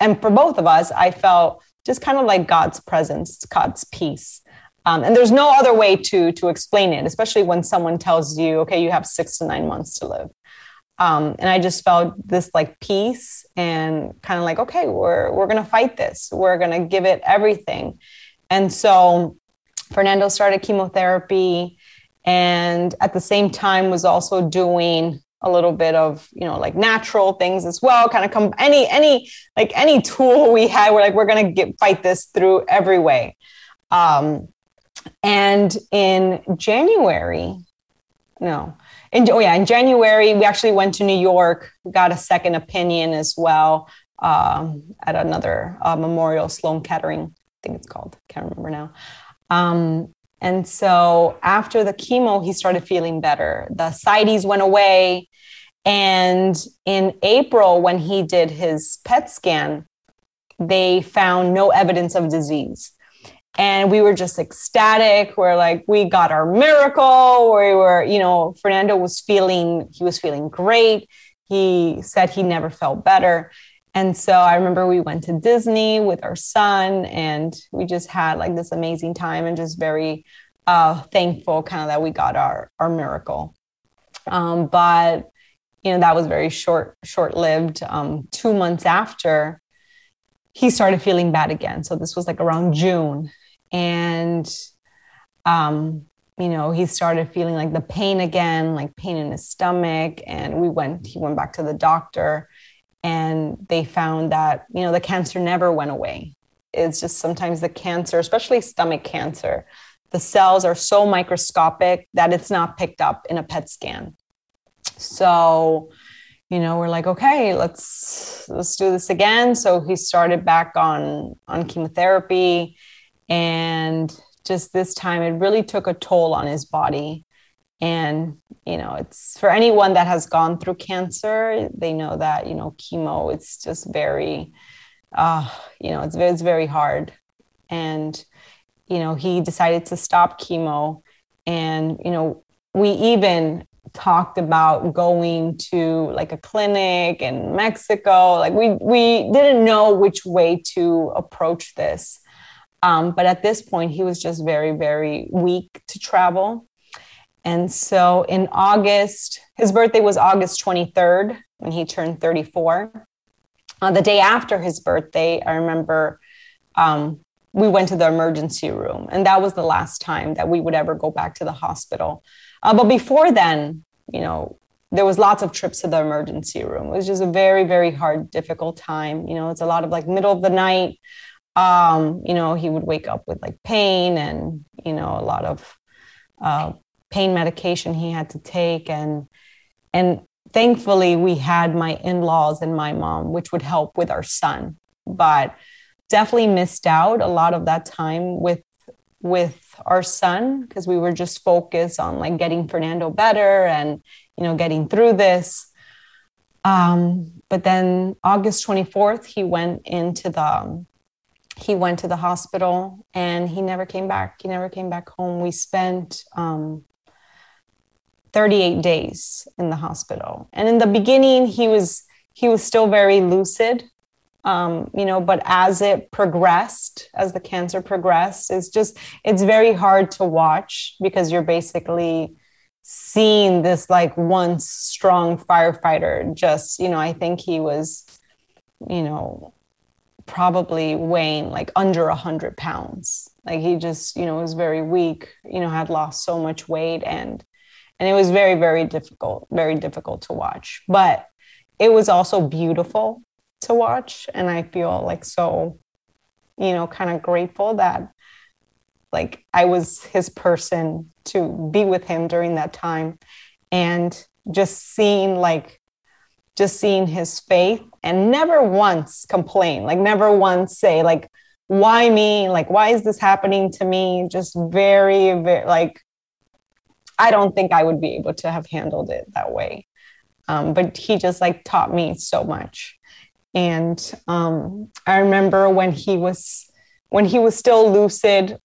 and for both of us, I felt just kind of like God's presence, God's peace. Um, and there's no other way to to explain it, especially when someone tells you, "Okay, you have six to nine months to live." Um, and I just felt this like peace and kind of like, okay, we're we're gonna fight this. We're gonna give it everything. And so Fernando started chemotherapy, and at the same time was also doing a little bit of you know like natural things as well kind of come any any like any tool we had we're like we're gonna get fight this through every way um and in january no in, oh yeah in january we actually went to new york got a second opinion as well um, at another uh, memorial sloan kettering i think it's called can't remember now um, and so after the chemo, he started feeling better. The ascites went away. And in April, when he did his PET scan, they found no evidence of disease. And we were just ecstatic. We're like, we got our miracle. We were, you know, Fernando was feeling, he was feeling great. He said he never felt better. And so I remember we went to Disney with our son and we just had like this amazing time and just very uh, thankful kind of that we got our, our miracle. Um, but you know that was very short short lived um, two months after he started feeling bad again so this was like around june and um, you know he started feeling like the pain again like pain in his stomach. And we went he went back to the doctor and they found that you know the cancer never went away. It's just sometimes the cancer especially stomach cancer the cells are so microscopic that it's not picked up in a pet scan. So, you know, we're like, okay, let's let's do this again. So he started back on on chemotherapy and just this time it really took a toll on his body. And, you know, it's for anyone that has gone through cancer, they know that, you know, chemo, it's just very, uh, you know, it's, it's very hard. And, you know, he decided to stop chemo. And, you know, we even talked about going to like a clinic in Mexico. Like we we didn't know which way to approach this. Um, but at this point, he was just very, very weak to travel. And so in August, his birthday was August 23rd when he turned 34. Uh, the day after his birthday, I remember um, we went to the emergency room, and that was the last time that we would ever go back to the hospital. Uh, but before then, you know, there was lots of trips to the emergency room. It was just a very, very hard, difficult time. You know, it's a lot of like middle of the night. Um, you know, he would wake up with like pain and, you know, a lot of uh, pain medication he had to take. And, and thankfully we had my in-laws and my mom, which would help with our son, but definitely missed out a lot of that time with with our son because we were just focused on like getting Fernando better and you know getting through this. Um, but then August 24th, he went into the he went to the hospital and he never came back. He never came back home. We spent um, 38 days in the hospital, and in the beginning, he was he was still very lucid um, you know but as it progressed as the cancer progressed it's just it's very hard to watch because you're basically seeing this like once strong firefighter just you know i think he was you know probably weighing like under a hundred pounds. Like he just you know was very weak you know had lost so much weight and and it was very very difficult very difficult to watch. But it was also beautiful to watch. And i feel like so you know kind of grateful that like i was his person to be with him during that time. And just seeing like just seeing his faith and never once complain like never once say like why me? Like why is this happening to me? Just very very like i don't think i would be able to have handled it that way. Um, but he just like taught me so much. And um, i remember when he was when he was still lucid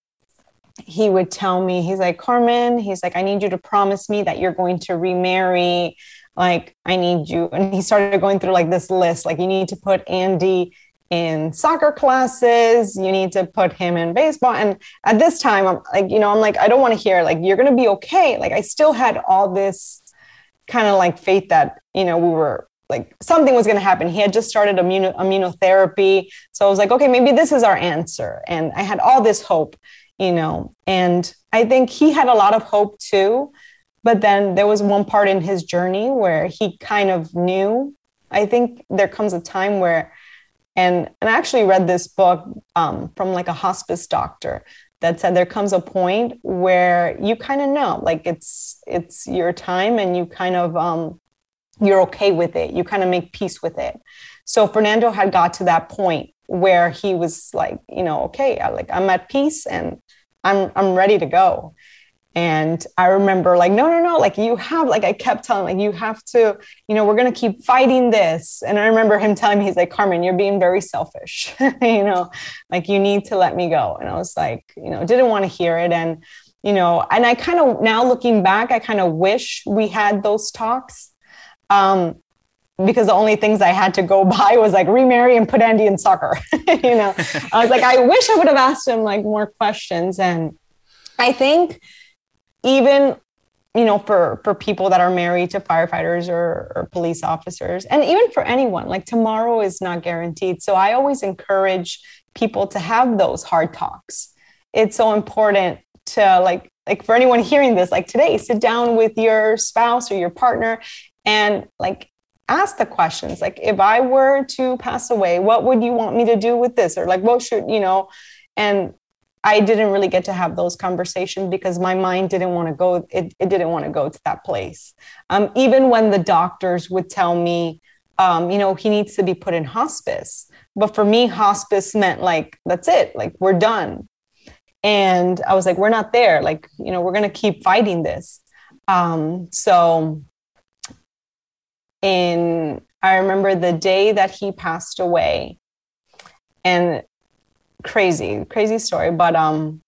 he would tell me he's like carmen he's like i need you to promise me that you're going to remarry like i need you and he started going through like this list like you need to put andy in soccer classes you need to put him in baseball and at this time i'm like you know i'm like i don't want to hear like you're gonna be okay like i still had all this kind of like faith that you know we were like something was going to happen. He had just started immuno- immunotherapy so i was like okay maybe this is our answer and i had all this hope you know and i think he had a lot of hope too but then there was one part in his journey where he kind of knew. I think there comes a time where, and, and I actually read this book um, from like a hospice doctor that said there comes a point where you kind of know, like it's it's your time, and you kind of um, you're okay with it. You kind of make peace with it. So Fernando had got to that point where he was like, you know, okay, I, like I'm at peace and I'm I'm ready to go. And I remember like, no, no, no, like you have, like I kept telling, like, you have to, you know, we're going to keep fighting this. And I remember him telling me, he's like, Carmen, you're being very selfish, (laughs) you know, like you need to let me go. And I was like, you know, didn't want to hear it. And, you know, and I kind of now looking back, I kind of wish we had those talks. Um, because the only things I had to go (laughs) by was like remarry and put Andy in soccer. (laughs) you know, I was like, I wish I would have asked him like more questions. And I think even you know for for people that are married to firefighters or, or police officers and even for anyone like tomorrow is not guaranteed. So i always encourage people to have those hard talks. It's so important to like like for anyone hearing this like today sit down with your spouse or your partner and like ask the questions. Like if i were to pass away what would you want me to do with this? Or like what should you know and I didn't really get to have those conversations because my mind didn't want to go, it, it didn't want to go to that place. Um, even when the doctors would tell me, um, you know, he needs to be put in hospice. But for me, hospice meant like, that's it, like we're done. And I was like, we're not there. Like, you know, we're going to keep fighting this. Um, so, in, I remember the day that he passed away, and crazy, crazy story. But um,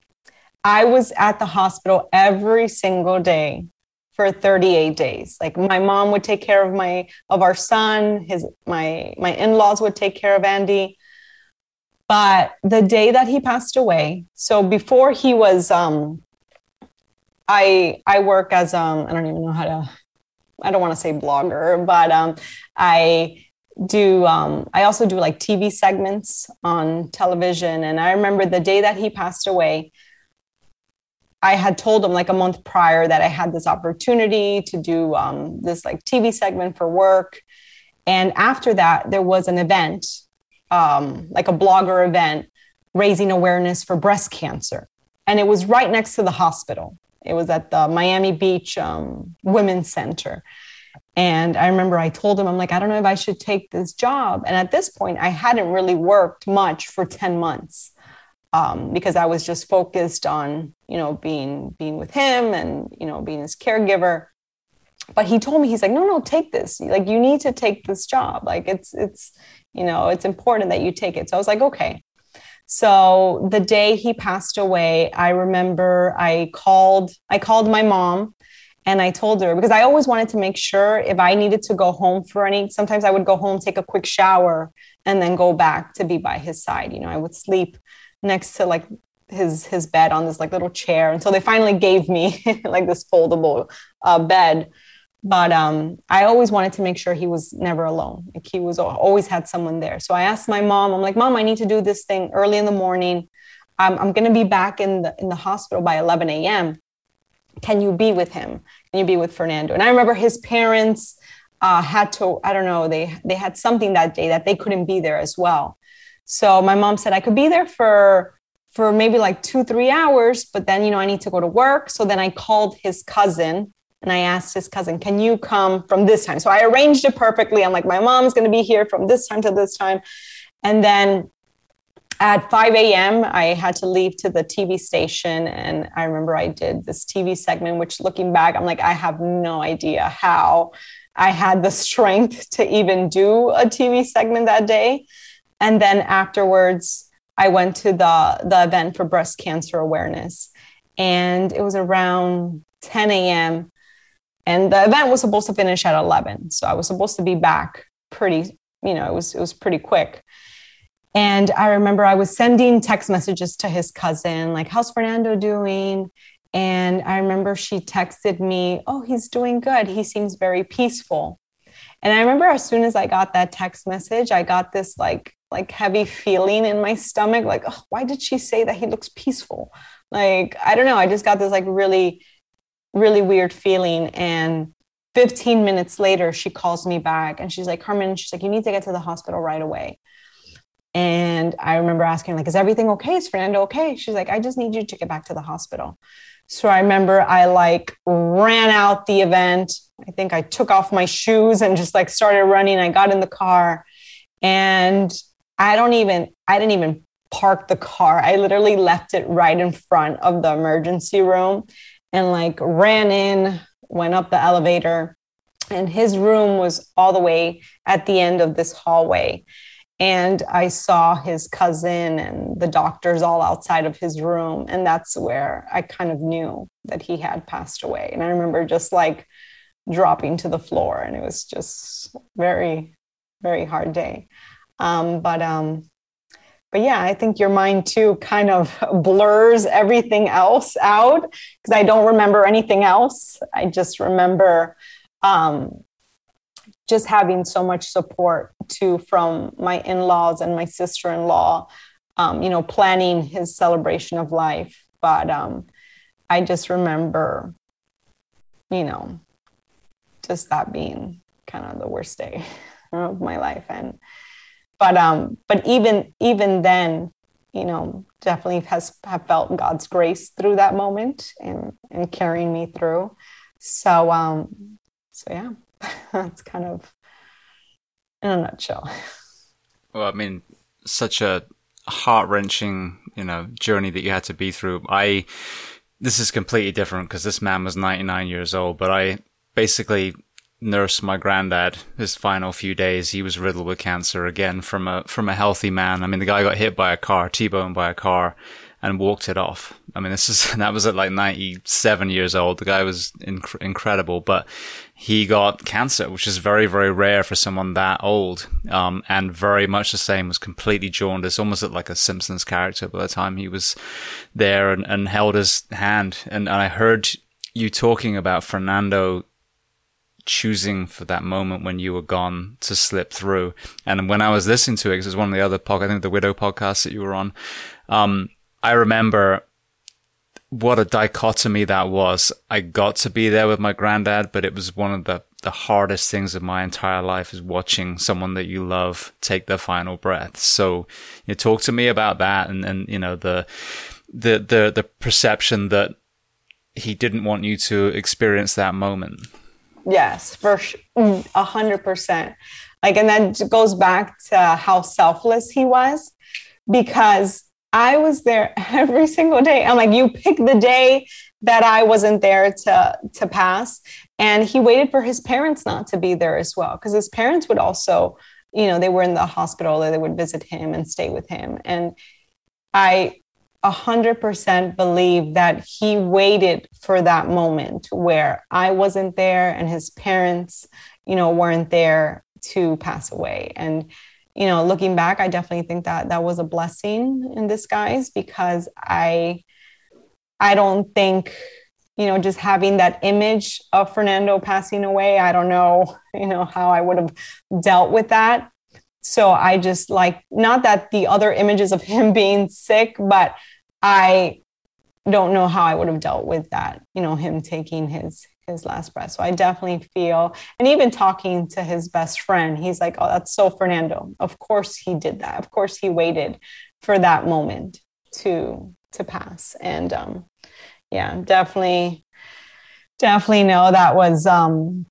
I was at the hospital every single day for 38 days. Like my mom would take care of my of our son, his my my in-laws would take care of Andy. But the day that he passed away, so before he was um I I work as um I don't even know how to I don't want to say blogger, but um I do um, i also do like tv segments on television. And i remember the day that he passed away i had told him like a month prior that i had this opportunity to do um, this like tv segment for work. And after that there was an event um, like a blogger event raising awareness for breast cancer. And it was right next to the hospital. It was at the miami beach um, women's center and I remember I told him, I'm like, I don't know if I should take this job. And at this point, I hadn't really worked much for 10 months um, because I was just focused on, you know, being being with him and, you know, being his caregiver. But he told me, he's like, no, no, take this. Like, you need to take this job. Like, it's, it's, you know, it's important that you take it. So I was like, okay. So the day he passed away, I remember I called, I called my mom and I told her because I always wanted to make sure if I needed to go home for any, sometimes I would go home, take a quick shower, and then go back to be by his side. You know, I would sleep next to like his his bed on this like little chair. So they finally gave me (laughs) like this foldable uh, bed. But um, i always wanted to make sure he was never alone. Like he was always had someone there. So i asked my mom i'm like mom i need to do this thing early in the morning. I'm, I'm going to be back in the in the hospital by 11 a.m can you be with him can you be with fernando and i remember his parents uh, had to i don't know they they had something that day that they couldn't be there as well so my mom said i could be there for for maybe like two, three hours, but then, you know, I need to go to work. So then I called his cousin and I asked his cousin, can you come from this time? So I arranged it perfectly. I'm like, my mom's going to be here from this time to this time. And then at 5 a.m., I had to leave to the TV station. And I remember I did this TV segment, which looking back, I'm like, I have no idea how I had the (laughs) strength to even do a TV segment that day. And then afterwards, I went to the the event for breast cancer awareness, and it was around 10 a.m. And the event was supposed to finish at 11, so I was supposed to be back pretty. You know, it was it was pretty quick. And I remember I was sending text messages to his cousin, like, "How's Fernando doing?" And I remember she texted me, "Oh, he's doing good. He seems very peaceful." And I remember as soon as I got that text message, I got this like like heavy feeling in my stomach like oh, why did she say that he looks peaceful like i don't know i just got this like really really weird feeling and 15 minutes later she calls me back and she's like carmen she's like you need to get to the hospital right away and i remember asking like is everything okay is fernando okay she's like i just need you to get back to the hospital so i remember i like ran out the event i think i took off my shoes and just like started running i got in the car and I don't even, I didn't even park the car. I literally left it right in front of the emergency room and like ran in, went up the elevator. And his room was all the way at the end of this hallway. And I saw his cousin and the doctors all outside of his room. And that's where I kind of knew that he had passed away. And I remember just like dropping to the floor. And it was just very, very hard day. Um, but um, but yeah, I think your mind too kind of (laughs) blurs everything else out because I don't remember anything else. I just remember um, just having so much support too from my in-laws and my sister-in-law. Um, you know, planning his celebration of life. But um, I just remember, you know, just that being kind of the worst day (laughs) of my life and but um but even even then you know definitely has have felt god's grace through that moment and and carrying me through so um so yeah (laughs) that's kind of in a nutshell well i mean such a heart-wrenching you know journey that you had to be through i this is completely different because this man was 99 years old but i basically nursed my granddad his final few days. He was riddled with cancer again from a from a healthy man. I mean, the guy got hit by a car, T-boned by a car, and walked it off. I mean, this is (laughs) that was at like 97 years old. The guy was inc- incredible, but he got cancer, which is very very rare for someone that old, um, and very much the same. Was completely jaundiced, almost like a Simpsons character by the time he was there and, and held his hand. And, and I heard you talking about Fernando choosing for that moment when you were gone to slip through. And when I was listening to it, because it was one of the other podcast, I think the Widow podcast that you were on, um, I remember what a dichotomy that was. I got to be there with my granddad, but it was one of the, the hardest things of my entire life is watching someone that you love take their final breath. So you know, talk to me about that and, and, you know, the, the, the, the perception that he didn't want you to experience that moment. Yes, for a hundred percent. Like, and that goes back to how selfless he was because I was there (laughs) every single day. I'm like, you pick the day that I wasn't there to to pass. And he waited for his parents not to be there as well. Because his parents would also, you know, they were in the hospital, they would visit him and stay with him. And I 100% believe that he waited for that moment where I wasn't there and his parents, you know, weren't there to pass away. And, you know, looking back, I definitely think that that was a blessing in disguise because I, I don't think, you know, just having that image of Fernando passing away, I don't know, (laughs) you know, how I would have dealt with that. So I just like, not that the other images of (laughs) him being sick, but I don't know how I would have dealt with that, you know, him taking his his last breath. So I definitely feel, and even talking to his best friend, he's like, "Oh, that's so Fernando. Of course he did that. Of course he waited for that moment to to pass." And um, yeah, definitely, definitely know that was um,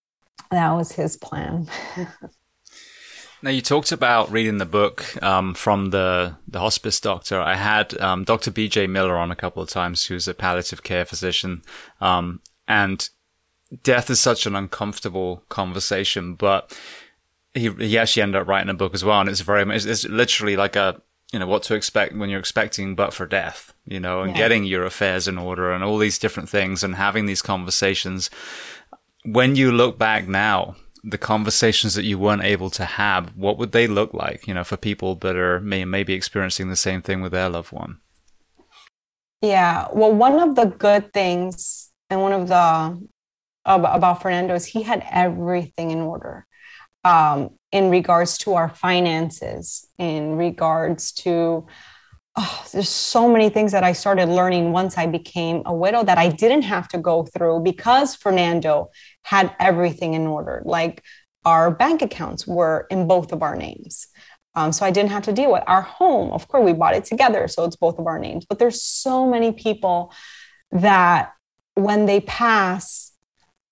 that was his plan. (laughs) Now you talked about reading the book um, from the the hospice doctor. I had um, Dr. B.J. Miller on a couple of times, who's a palliative care physician, um, and death is such an uncomfortable conversation, but he he actually ended up writing a book as well, and it's very it's, it's literally like a you know what to expect when you're expecting but for death, you know, and yeah. getting your affairs in order and all these different things and having these conversations. When you look back now, the conversations that you weren't able to have, what would they look like, you know, for people that are may, maybe experiencing the same thing with their loved one? Yeah. Well, one of the good things and one of the about Fernando is he had everything in order um, in regards to our finances, in regards to oh, there's so many things that I started learning once I became a widow that I didn't have to go through because Fernando had everything in order. Like our bank accounts were in both of our names. Um, so I didn't have to deal with our home. Of course, we bought it together, so it's both of our names. But there's so many people that when they pass,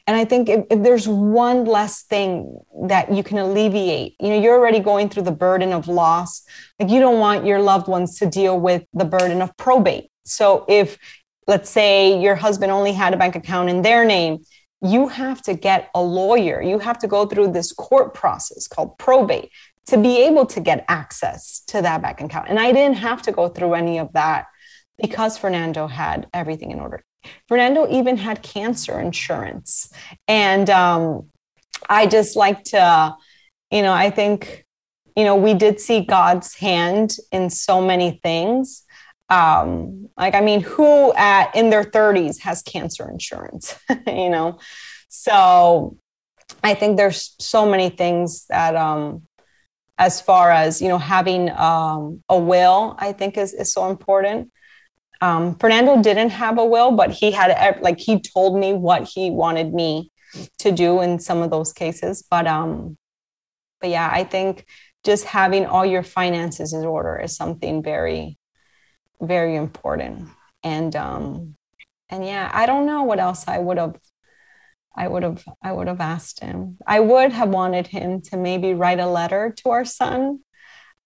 and I think if, if, there's one less thing that you can alleviate, you know, you're already going through the burden of loss. Like you don't want your loved ones to deal with the burden of probate. So if, let's say, your husband only had a bank account in their name, you have to get a lawyer. You have to go through this court process called probate to be able to get access to that bank account. And I didn't have to go through any of that because Fernando had everything in order. Fernando even had cancer insurance. And um, I just like to, you know, I think, you know, we did see God's hand in so many things. Um, like, I mean, who at in their 30s has cancer insurance, (laughs) you know? So I think there's so many things that, um, as far as, you know, having um, a will, I think is, is so important. Um, Fernando didn't have a will, but he had like he told me what he wanted me to do in some of those cases. But um, but yeah, I think just having all your finances in order is something very, very important. And um, and yeah, I don't know what else I would have I would have I would have asked him. I would have wanted him to maybe write a letter to our son.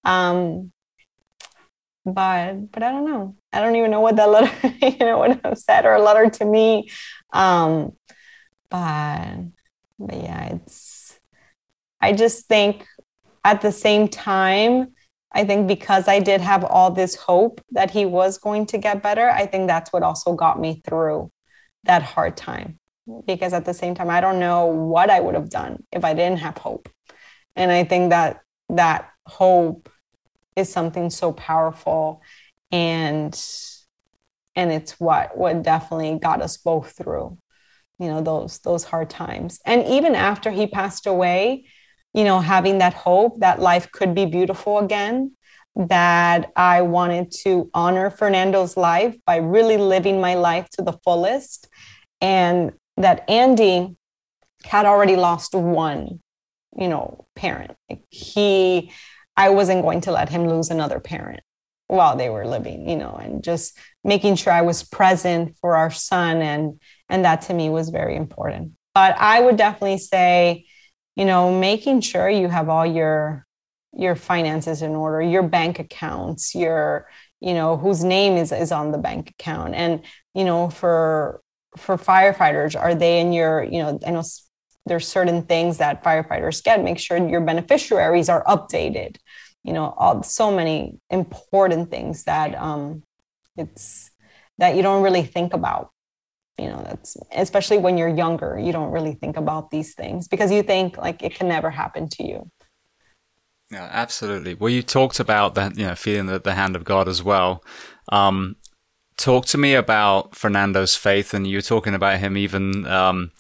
Um, but but I don't know. I don't even know what that letter, (laughs) you know, would have said or a letter to me. Um, but but yeah, it's I just think at the same time, I think because I did have all this hope that he was going to get better, I think that's what also got me through that hard time. Because at the same time, I don't know what I would have done if I didn't have hope. And I think that that hope is something so powerful. And and it's what what definitely got us both through you know those those hard times. And even after he passed away you know having that hope that life could be beautiful again that i wanted to honor fernando's life by really living my life to the fullest. And that andy had already lost one you know parent. Like he I wasn't going to let him lose another parent while they were living, you know, and just making sure I was present for our son and and that to me was very important. But I would definitely say, you know, making sure you have all your your finances in order, your bank accounts, your you know whose name is is on the bank account and you know for for firefighters are they in your you know i know there's certain things that firefighters get make sure your beneficiaries are updated you know all so many important things that um it's that you don't really think about you know that's especially when you're younger you don't really think about these things because you think like it can never happen to you Yeah, absolutely. Well, you talked about that, you know, feeling the, the hand of God as well. Um, talk to me about Fernando's faith, and you are talking about him even, um,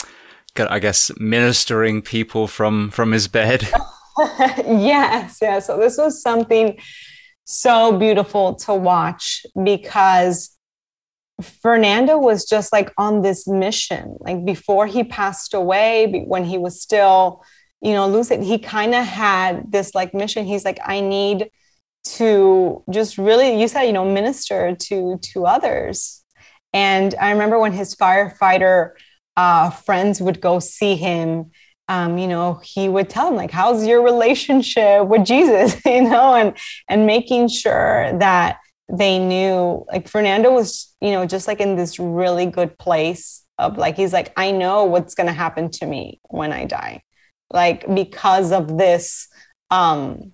I guess, ministering people from from his bed. (laughs) yes, yeah. So this was something so beautiful to watch because Fernando was just like on this mission. Like before he passed away, when he was still, you know, lucid, he kind of had this like mission. He's like, I need to just really, you said, you know, minister to to others. And I remember when his firefighter uh, friends would go see him um, you know, he would tell them like, "How's your relationship with Jesus?" (laughs) you know, and and making sure that they knew like Fernando was, you know, just like in this really good place of like he's like, I know what's going to happen to me when I die, like because of this, um,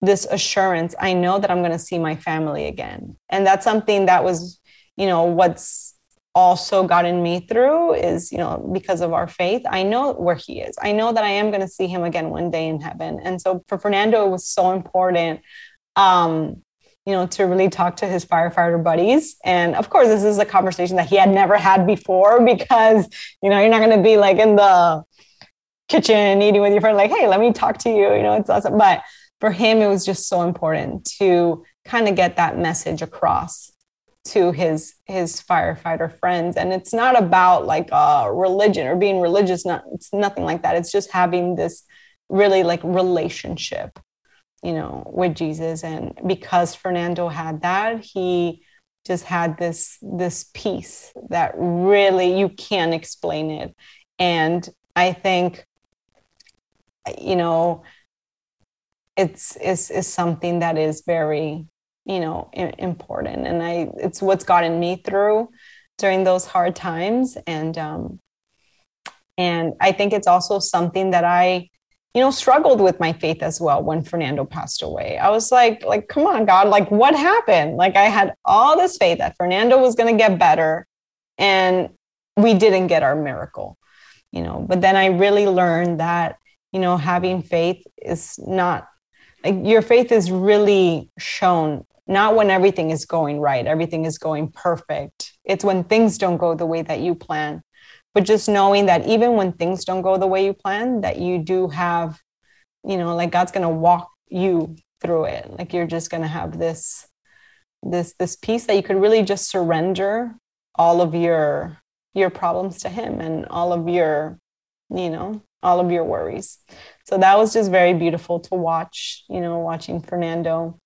this assurance. I know that I'm going to see my family again, and that's something that was, you know, what's also gotten me through is you know because of our faith. I know where he is. I know that i am going to see him again one day in heaven. And so for fernando it was so important um you know to really talk to his firefighter buddies. And of course this is a conversation that he had never had before (laughs) because you know you're not going to be like in the kitchen eating with your friend like hey let me talk to you you know it's awesome. But for him it was just so important to kind of get that message across to his his firefighter friends. And it's not about like a religion or being religious not it's nothing like that. It's just having this really like relationship you know with jesus. And because fernando had that he just had this this peace that really you can't explain it. And i think you know it's is is something that is very you know important. And i it's what's gotten me through during those hard times. And um and i think it's also something that i you know struggled with my faith as well when fernando passed away. I was like like come on god like what happened? Like i had all this faith that fernando was going to get better and we didn't get our miracle you know. But then i really learned that you know having faith is not like your faith is really shown not when everything is going right, everything is going perfect. It's when things don't go the way that you plan. But just knowing that even when things don't go the way you plan, that you do have, you know, like God's going to walk you through it. Like you're just going to have this this this peace that you could really just surrender all of your your problems to him and all of your you know all of your worries so that was just very beautiful to watch you know watching fernando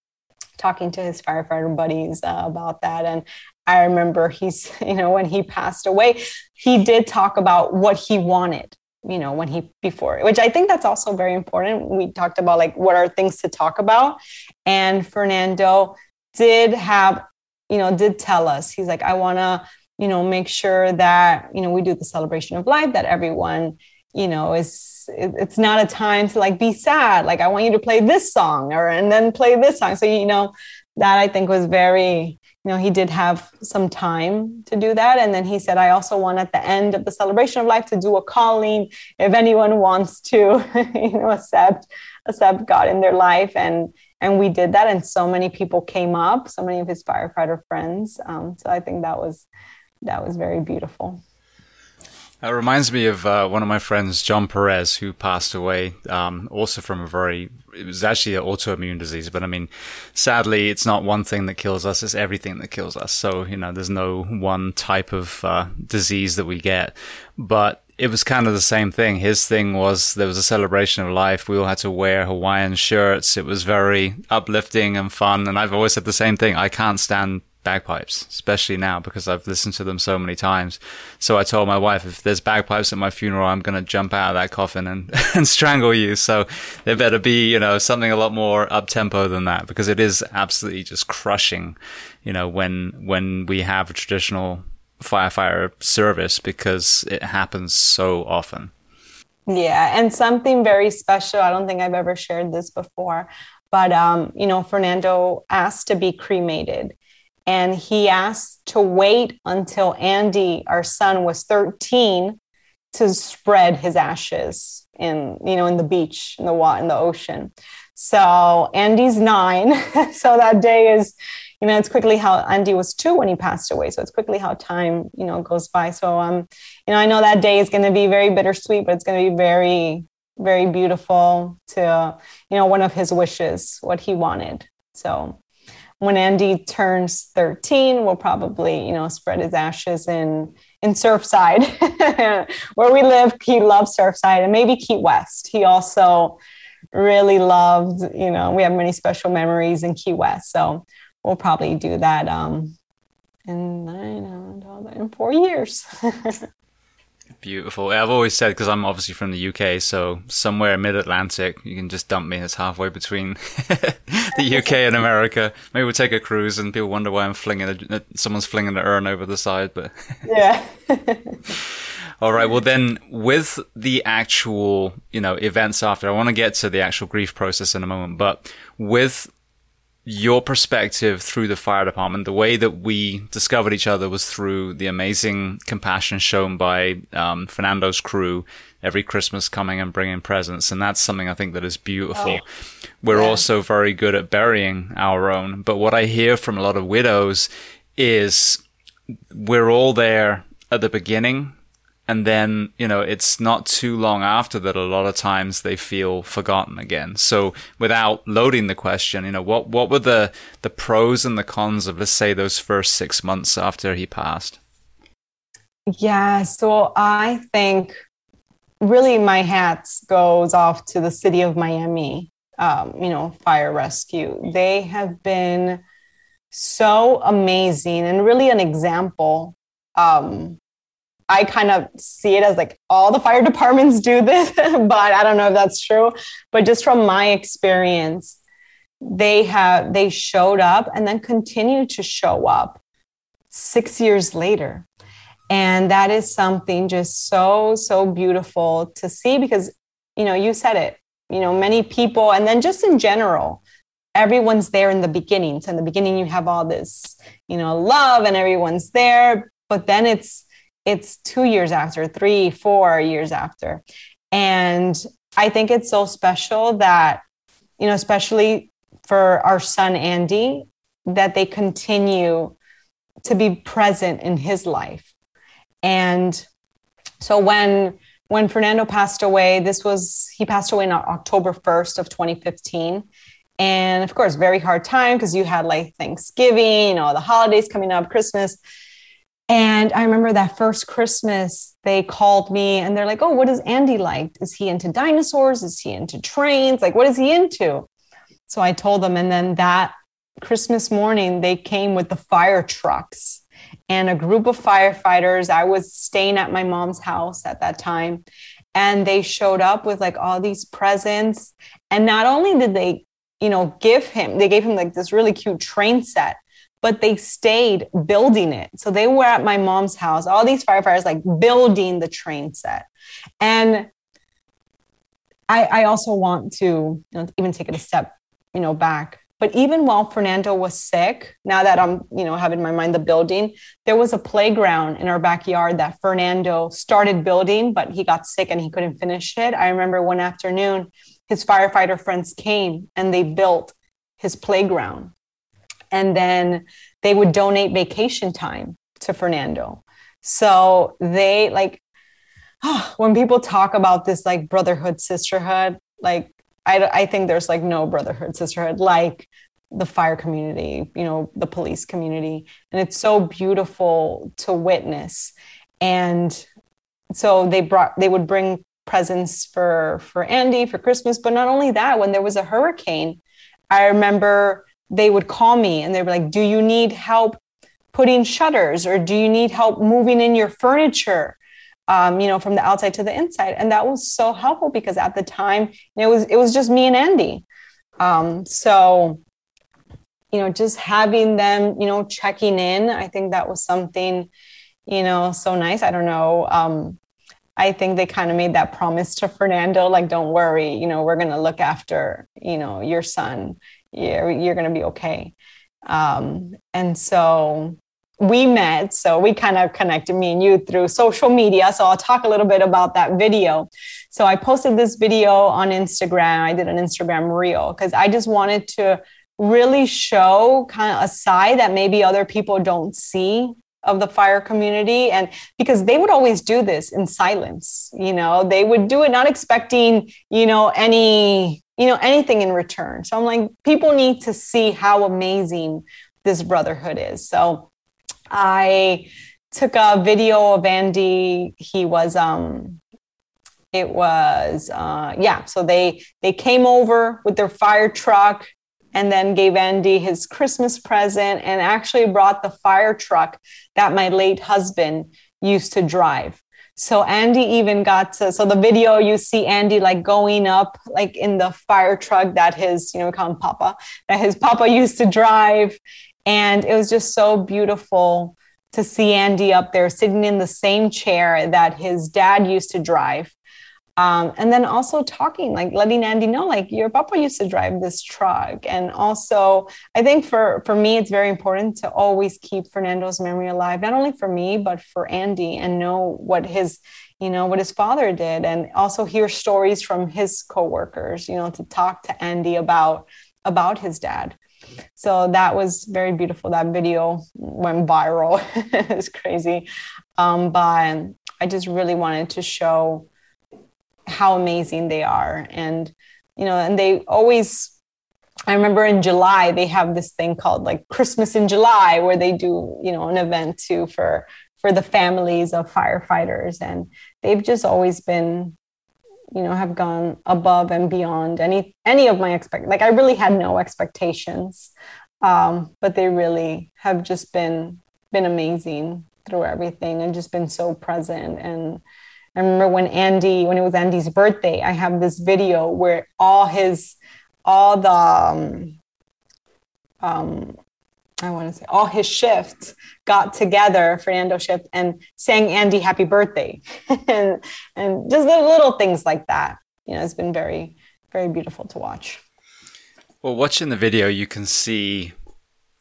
talking to his firefighter buddies uh, about that. And I remember he's, (laughs) you know, when he passed away, he did talk about what he wanted, you know, when he before, which I think that's also very important. We talked about like what are things to talk about. And Fernando did have, you know, did tell us, he's like, I want to, you know, make sure that, you know, we do the celebration of life, that everyone, you know is it's not a time to like be sad like i want you to play this song or and then play this song. So you know that i think was very you know he did have some time to do that. And then he said i also want at the end of the celebration of life to do a calling if anyone wants to (laughs) you know accept accept god in their life. And and we did that and so many people came up so many of his firefighter friends. Um, so i think that was that was very beautiful it reminds me of uh, one of my friends, John Perez, who passed away, um, also from a very, it was actually an autoimmune disease. But I mean, sadly, it's not one thing that kills us, it's everything that kills us. So, you know, there's no one type of uh, disease that we get. But it was kind of the same thing. His thing was there was a celebration of life. We all had to wear Hawaiian shirts. It was very uplifting and fun. And I've always said the same thing. I can't stand bagpipes, especially now because I've listened to them so many times. So I told my wife, if there's bagpipes at my funeral, I'm going to jump out of that coffin and, (laughs) and strangle you. So there better be, you know, something a lot more up tempo than that because it is absolutely just crushing, you know, when, when we have a traditional firefighter service because it happens so often. Yeah, and something very special. I don't think I've ever shared this before, but um, you know, Fernando asked to be cremated and he asked to wait until Andy, our son, was 13 to spread his ashes in you know in the beach in the water in the ocean. So andy's nine. (laughs) So that day is you know it's quickly how andy was two when he passed away. So it's quickly how time you know goes by. So um you know i know that day is going to be very bittersweet but it's going to be very very beautiful to you know one of his wishes what he wanted. So when Andy turns 13, we'll probably, you know, spread his ashes in in Surfside, (laughs) where we live. He loves Surfside and maybe Key West. He also really loved, you know, we have many special memories in Key West. So we'll probably do that um, in nine, in four years. (laughs) Beautiful. I've always said because I'm obviously from the UK, so somewhere mid-Atlantic, you can just dump me. It's halfway between (laughs) the UK and America. Maybe we'll take a cruise, and people wonder why I'm flinging a, someone's flinging an urn over the side. But (laughs) yeah. (laughs) All right. Well, then, with the actual, you know, events after, I want to get to the actual grief process in a moment. But with your perspective through the fire department, the way that we discovered each other was through the amazing compassion shown by um, Fernando's crew every Christmas coming and bringing presents. And that's something I think that is beautiful. Oh, We're yeah. also very good at burying our own. But what I hear from a lot of widows is we're all there at the beginning and then you know it's not too long after that a lot of times they feel forgotten again so without loading the question you know what what were the the pros and the cons of let's say those first 6 months after he passed yeah so i think really my hat goes off to the city of miami um, you know fire rescue they have been so amazing and really an example um, I kind of see it as like all the fire (laughs) departments do this, (laughs) but I don't know if that's true. But just from my experience, they have they showed up and then continue to show up six years later. And that is something just so, so beautiful to see because, you know, you said it, you know, many people, and then just in general, everyone's there in the beginning. So in the beginning, you have all this, you know, love and everyone's there, but then it's it's two years after, three, four years after. And I think it's so special that, you know, especially for our son Andy, that they continue to be present in his life. And so when when Fernando passed away, this was he passed away on October 1st of 2015. And of course, very hard time because you had like Thanksgiving, know, the holidays coming up, Christmas. And I remember that first Christmas, they called me and they're like, Oh, what is Andy like? Is he into dinosaurs? Is he into trains? Like, what is he into? So I told them. And then that Christmas morning, they came with the fire trucks and a group of firefighters. I was staying at my mom's house at that time. And they showed up with like all these presents. And not only did they, you know, give him, they gave him like this really cute train set, but they stayed building it. So they were at my mom's house, all these firefighters like building the train set. And I, I also want to you know, even take it a step, you know, back. But even while Fernando was sick, now that I'm, you know, have in my mind the building, there was a playground in our backyard that Fernando started building, but he got sick and he couldn't finish it. I remember one afternoon, his firefighter friends came and they built his playground and then they would donate vacation time to Fernando. So they like oh, (sighs) when people talk about this like brotherhood, sisterhood, like I, I think there's like no brotherhood, sisterhood like the fire community, you know, the police community. And it's so beautiful to witness. And so they brought, they would bring presents for for Andy for Christmas, but not only that, when there was a hurricane, I remember they would call me and they were like, Do you need help putting shutters or do you need help moving in your furniture? Um, you know, from the outside to the inside. And that was so helpful because at the time it was it was just me and Andy. Um, so you know, just having them, you know, checking in, I think that was something, you know, so nice. I don't know. Um, I think they kind of made that promise to Fernando, like, don't worry, you know, we're to look after, you know, your son you're, you're to be okay. Um, and so, we met. So we kind of connected me and you through social media. So I'll talk a little bit about that video. So I posted this video on Instagram. I did an Instagram reel because I just wanted to really show kind of a side that maybe other people don't see of the fire community and because they would always do this in silence you know they would do it not expecting you know any you know anything in return so i'm like people need to see how amazing this brotherhood is so i took a video of andy he was um it was uh yeah so they they came over with their fire truck and then gave Andy his Christmas present and actually brought the fire truck that my late husband used to drive. So Andy even got to so the video you see Andy like going up like in the fire truck that his you know we call him Papa that his Papa (laughs) used to drive, and it was just so beautiful to see Andy up there sitting in the same chair that his dad used to drive um, and then also talking, like letting Andy know, like your papa used to drive this truck. And also, I think for for me, it's very important to always keep Fernando's memory alive, not only for me but for Andy, and know what his you know what his father did, and also hear stories from his coworkers. You know, to talk to Andy about about his dad. So that was very beautiful. That video went viral. (laughs) it's crazy. Um, but I just really wanted to show how amazing they are and you know and they always I remember in July they have this thing called like Christmas in July where they do, you know, an event too for for the families of firefighters and they've just always been you know have gone above and beyond any any of my expect like I really had no expectations. Um but they really have just been been amazing through everything and just been so present. And I remember when Andy, when it was Andy's birthday, I have this video where all his, all the, um, um I want to say all his shifts got together, Fernando shift, and sang Andy happy birthday. (laughs) and, and just the little things like that. You know, it's been very, very beautiful to watch. Well, watching the video, you can see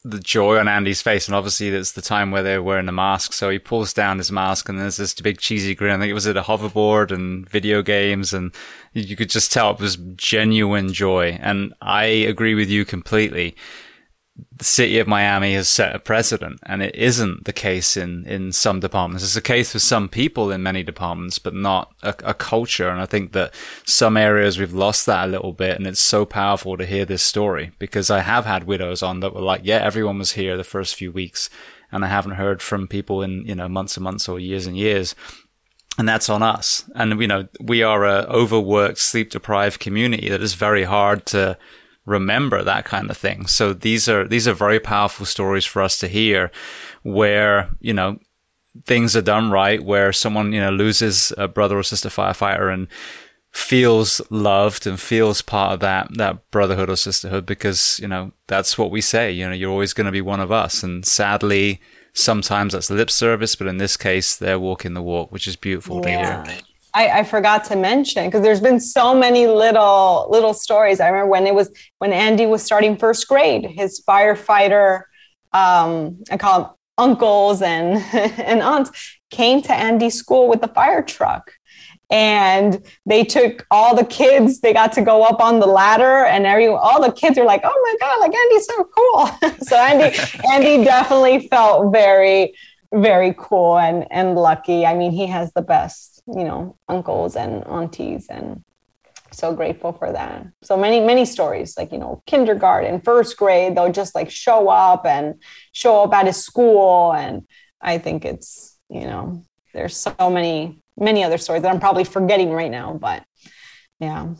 the joy on Andy's face, and obviously that's the time where they're wearing the mask. So he pulls down his mask, and there's this big cheesy grin. I think it was at a hoverboard and video games, and you could just tell it was genuine joy. And I agree with you completely the city of Miami has set a precedent, and it isn't the case in, in some departments. It's the case with some people in many departments, but not a, a, culture. And I think that some areas we've lost that a little bit, and it's so powerful to hear this story because I have had widows on that were like, yeah, everyone was here the first few weeks, and I haven't heard from people in you know months and months or years and years. And that's on us. And, you know, we are a overworked, sleep deprived community that is very hard to remember that kind of thing. So these are these are very powerful stories for us to hear, where you know things are done right, where someone you know loses a brother or sister firefighter and feels loved and feels part of that that brotherhood or sisterhood because you know that's what we say. You know, you're always going to be one of us, and sadly. Sometimes that's lip service, but in this case, they're walking the walk, which is beautiful yeah. to hear. I, I forgot to mention because there's been so many little little stories. I remember when it was when Andy was starting first grade, his firefighter, um, I call them uncles and (laughs) and aunts, came to Andy's school with the fire truck. And they took all the kids they got to go up on the ladder and every all the kids were like oh my god like andy's so cool. (laughs) So andy (laughs) andy definitely felt very very cool and and lucky. I mean he has the best you know uncles and aunties and so grateful for that. So many many stories like you know kindergarten first grade they'll just like show up and show up at his school and i think it's you know there's so many many other stories that i'm probably forgetting right now but yeah.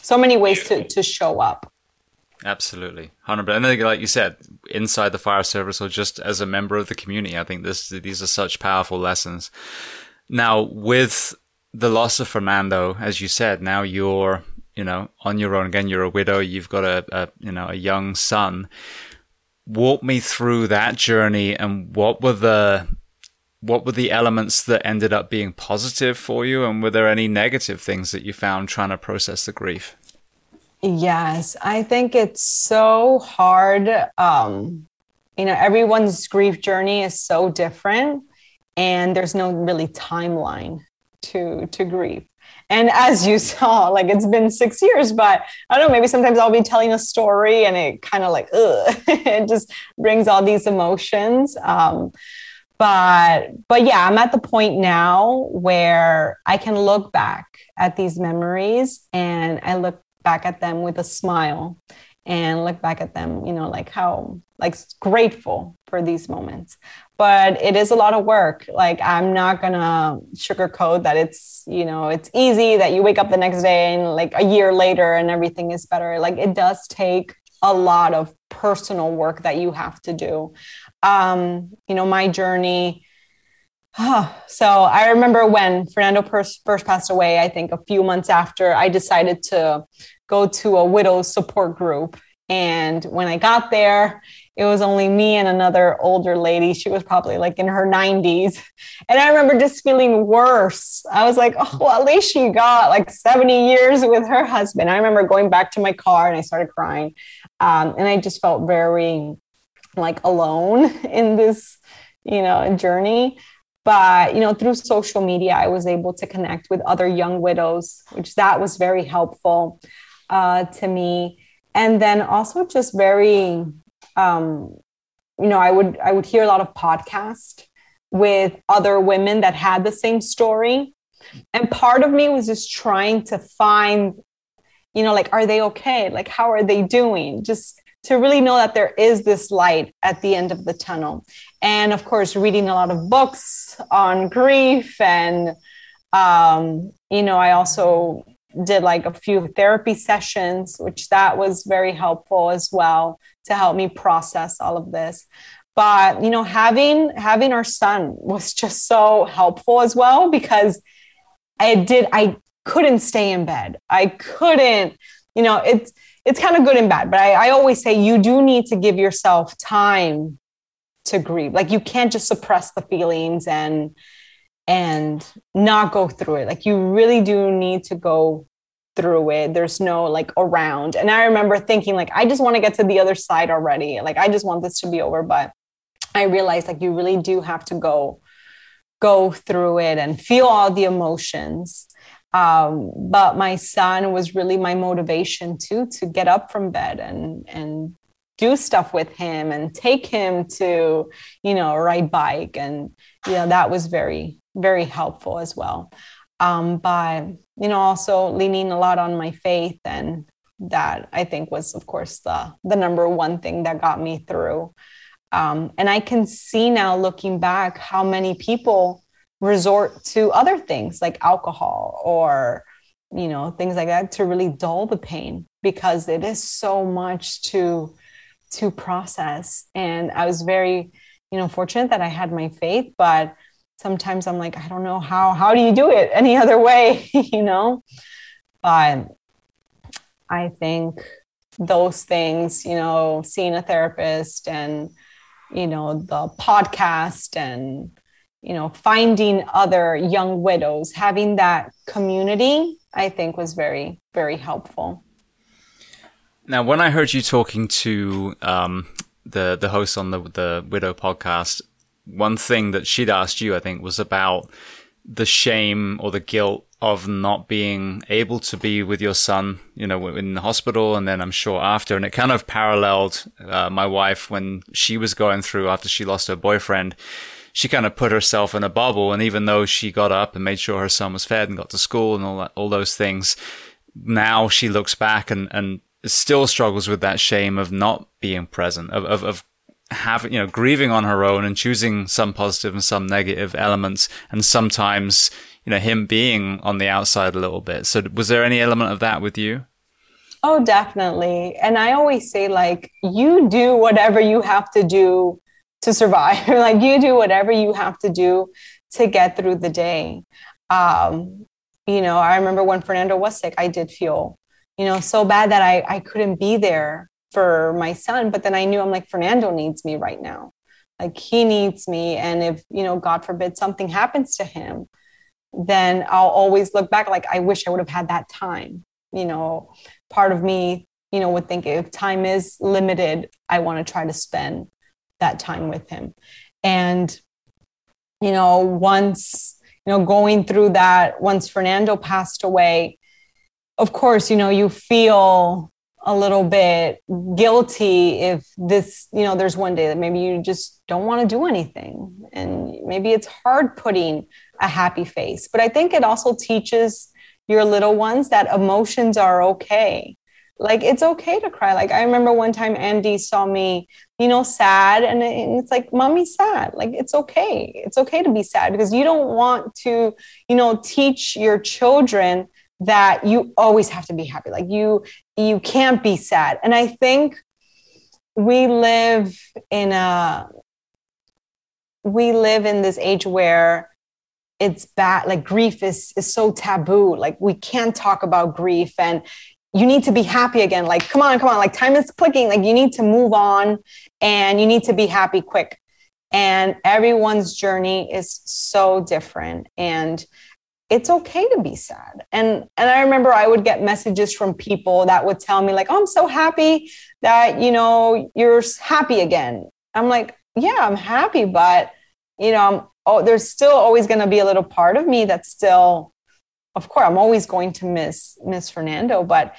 So many ways to to show up. Absolutely, hundred. And like you said, inside the fire service or just as a member of the community, I think this these are such powerful lessons. Now, with the loss of Fernando, as you said, now you're, you know, on your own again. You're a widow. You've got a, a you know, a young son. Walk me through that journey and what were the what were the elements that ended up being positive for you and were there any negative things that you found trying to process the grief yes i think it's so hard um you know, everyone's grief journey is so different and there's no really timeline to to grief. And as you (laughs) saw, like it's been six years, but I don't know, maybe sometimes I'll be telling a story and it kind of like, ugh, (laughs) it just brings all these emotions. Um, but but yeah, I'm at the point now where I can look back at these memories and I look back at them with a smile and look back at them, you know, like how like grateful for these moments. But it is a lot of work. Like I'm not gonna sugarcoat that it's, you know, it's easy that you wake up the next day and like a year later and everything is better. Like it does take a lot of personal work that you have to do. Um, you know, my journey. so I remember when Fernando first passed away, I think a few months after, I decided to go to a widow support group. And when I got there, it was only me and another older lady. She was probably like in her 90s. And I remember just feeling worse. I was like, oh, well, at least she got like 70 years with her husband. I remember going back to my car and I started crying. Um, and I just felt very like alone (laughs) in this, you know, journey. But, you know, through social media, I was able to connect with other young widows, which that was very helpful uh, to me. And then also just very, um, you know, I would I would hear a lot of podcasts with other women that had the same story, and part of me was just trying to find, you know, like are they okay? Like how are they doing? Just to really know that there is this light at the end of the tunnel. And of course, reading a lot of books on grief and um, you know, I also did like a few therapy sessions, which that was very helpful as well to help me process all of this. But you know, having having our son was just so helpful as well because I did I couldn't stay in bed. I couldn't, you know, it's it's kind of good and bad, but I, I always say you do need to give yourself time to grieve. Like you can't just suppress the feelings and and not go through it. Like you really do need to go through it. There's no like around. And I remember thinking like I just want to get to the other side already. Like I just want this to be over, but I realized like you really do have to go go through it and feel all the emotions. Um, but my son was really my motivation too to get up from bed and and do stuff with him and take him to you know ride bike and you know that was very very helpful as well. Um, but you know, also leaning a lot on my faith, and that I think was, of course, the the number one thing that got me through. Um, and I can see now, looking back, how many people resort to other things like alcohol or you know things like that to really dull the pain because it is so much to to process and i was very you know fortunate that i had my faith but sometimes I'm like, I don't know how, how do you do it any other way, (laughs) you know? But I think those things, you know, seeing a therapist and, you know, the podcast and, you know, finding other young widows, having that community, I think was very, very helpful. Now, when I heard you talking to um, the the host on the the Widow podcast, one thing that she'd asked you, I think, was about the shame or the guilt of not being able to be with your son, you know, in the hospital. And then I'm sure after, and it kind of paralleled uh, my wife when she was going through after she lost her boyfriend. She kind of put herself in a bubble. And even though she got up and made sure her son was fed and got to school and all that, all those things, now she looks back and, and still struggles with that shame of not being present, of, of, of having, you know, grieving on her own and choosing some positive and some negative elements, and sometimes, you know, him being on the outside a little bit. So, was there any element of that with you? Oh, definitely. And I always say, like, you do whatever you have to do to survive. (laughs) like, you do whatever you have to do to get through the day. Um, you know, I remember when Fernando was sick, I did feel, you know, so bad that I, I couldn't be there for my son but then i knew i'm like fernando needs me right now. Like he needs me and if you know god forbid something happens to him then i'll always look back like i wish i would have had that time. You know part of me you know would think if time is limited i want to try to spend that time with him. And you know once you know going through that once fernando passed away of course you know you feel a little bit guilty if this you know there's one day that maybe you just don't want to do anything and maybe it's hard putting a happy face. But i think it also teaches your little ones that emotions are okay. Like it's okay to cry. Like i remember one time andy saw me you know sad and it's like mommy's sad. Like it's okay. It's okay to be sad because you don't want to you know teach your children that you always have to be happy. Like you you can't be sad. And i think we live in a we live in this age where it's bad like grief is is so taboo. Like we can't talk about grief and you need to be happy again. Like come on come on like time is clicking. Like you need to move on and you need to be happy quick. And everyone's journey is so different. And it's okay to be sad. And and i remember i would get messages from people that would tell me like oh i'm so happy that you know you're happy again. I'm like yeah i'm happy but you know i'm oh there's still always going to be a little part of me that's still of course i'm always going to miss miss fernando but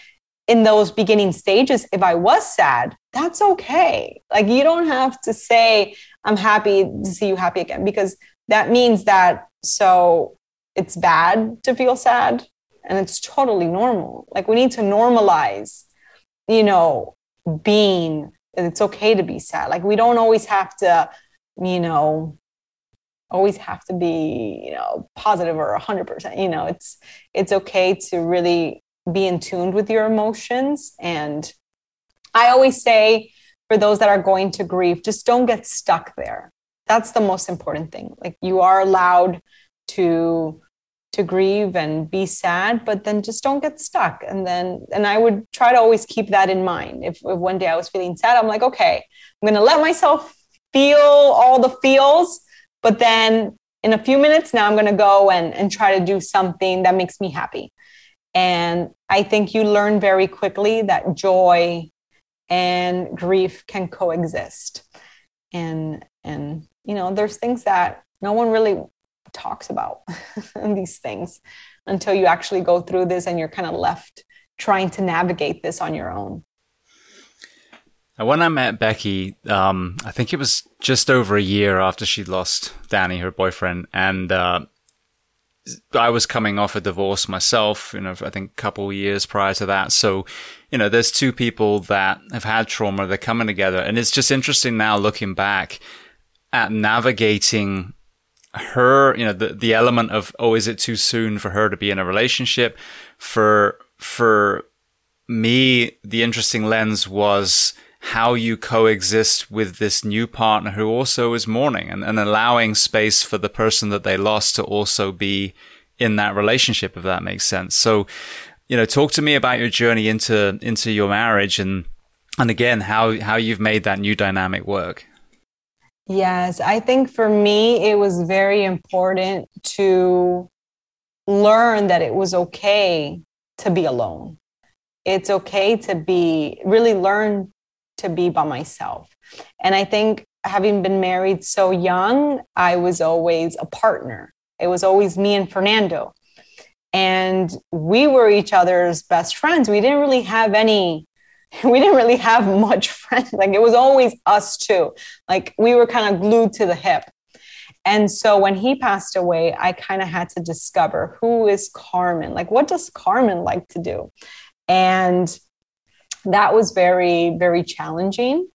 in those beginning stages if i was sad that's okay. Like you don't have to say i'm happy to see you happy again because that means that so it's bad to feel sad and it's totally normal. Like we need to normalize you know being it's okay to be sad. Like we don't always have to you know always have to be you know positive or 100% you know it's it's okay to really be in tune with your emotions. And i always say for those that are going to grieve just don't get stuck there. That's the most important thing. Like you are allowed to to grieve and be sad but then just don't get stuck. And then and i would try to always keep that in mind. If, if one day i was feeling sad i'm like okay i'm going to let myself feel all the feels but then in a few minutes now i'm going to go and, and try to do something that makes me happy. And i think you learn very quickly that joy and grief can coexist. And and you know there's things that no one really talks about (laughs) these things until you actually go through this and you're kind of left trying to navigate this on your own. When I met Becky, um, I think it was just over a year after she'd lost Danny, her boyfriend, and uh, I was coming off a divorce myself. You know, I think a couple years prior to that. So, you know, there's two people that have had trauma. They're coming together, and it's just interesting now looking back at navigating her, you know, the, the element of, oh, is it too soon for her to be in a relationship? For, for me, the interesting lens was how you coexist with this new partner who also is mourning and, and allowing space for the person that they lost to also be in that relationship, if that makes sense. So, you know, talk to me about your journey into, into your marriage and, and again, how, how you've made that new dynamic work. Yes, I think for me, it was very important to learn that it was okay to be alone. It's okay to be, really learn to be by myself. And I think having been married so young, I was always a partner. It was always me and Fernando. And we were each other's best friends. We didn't really have any (laughs) we didn't really have much (laughs) friends. Like it was always us two. Like we were kind of glued to the hip. And so when he passed away, I kind of had to discover who is Carmen? Like, what does Carmen like to do? And that was very, very challenging.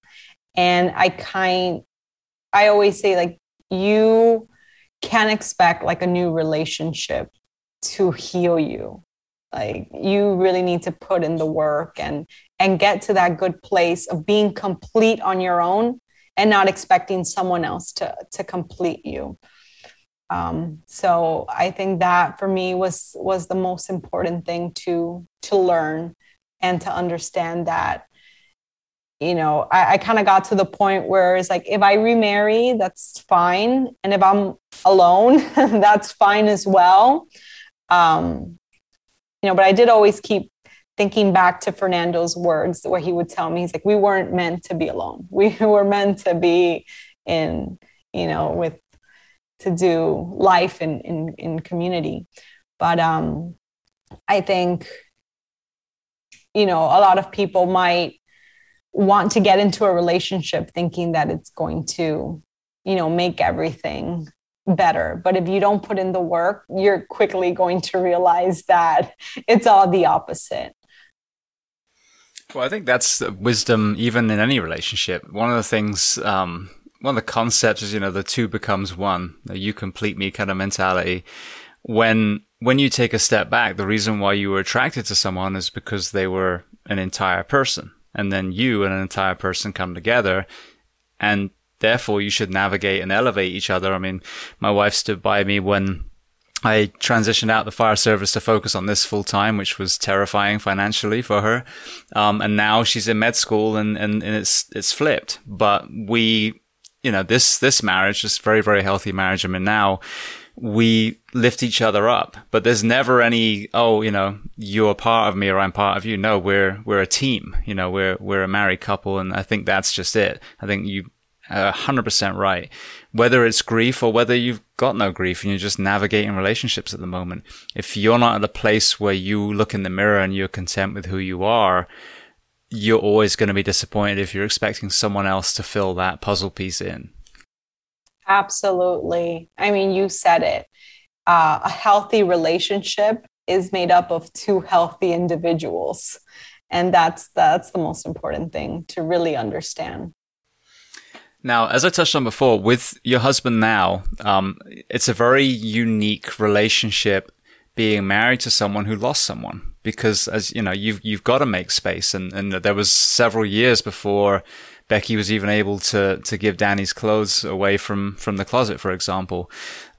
And I kind, I always say, like, you can't expect like a new relationship to heal you like you really need to put in the work and and get to that good place of being complete on your own and not expecting someone else to to complete you. Um, so i think that for me was was the most important thing to to learn and to understand that you know i, I kind of got to the point where it's like if i remarry that's fine. And if i'm alone (laughs) that's fine as well. Um, you know but i did always keep thinking back to Fernando's words, where he would tell me, he's like, we weren't meant to be alone. (laughs) We were meant to be in, you know, with to do life in in, in community. But um, I think, you know, a lot of people might want to get into a relationship thinking that it's going to, you know, make everything better. But if you don't put in the work, you're quickly going to realize that it's all the opposite. Well, I think that's wisdom even in any relationship. One of the things, um, one of the concepts is, you know, the two becomes one, you complete me kind of mentality. When, when you take a step back, the reason why you were attracted to someone is because they were an entire person. And then you and an entire person come together and therefore you should navigate and elevate each other. I mean, my wife stood by me when I transitioned out the fire service to focus on this full time, which was terrifying financially for her. Um, and now she's in med school and, and, and it's, it's flipped. But we, you know, this, this marriage, this very, very healthy marriage I'm in now, we lift each other up, but there's never any, oh, you know, you're part of me or I'm part of you. No, we're, we're a team, you know, we're, we're a married couple. And I think that's just it. I think you, hundred percent right. Whether it's grief or whether you've got no grief and you're just navigating relationships at the moment. If you're not at a place where you look in the mirror and you're content with who you are, you're always going to be disappointed if you're expecting someone else to fill that puzzle piece in. Absolutely. I mean, you said it. Uh, a healthy relationship is made up of two healthy individuals. And that's that's the most important thing to really understand. Now, as I touched on before, with your husband now, um, it's a very unique relationship being married to someone who lost someone because as you know, you've, you've got to make space. And, and there was several years before Becky was even able to, to give Danny's clothes away from, from the closet, for example.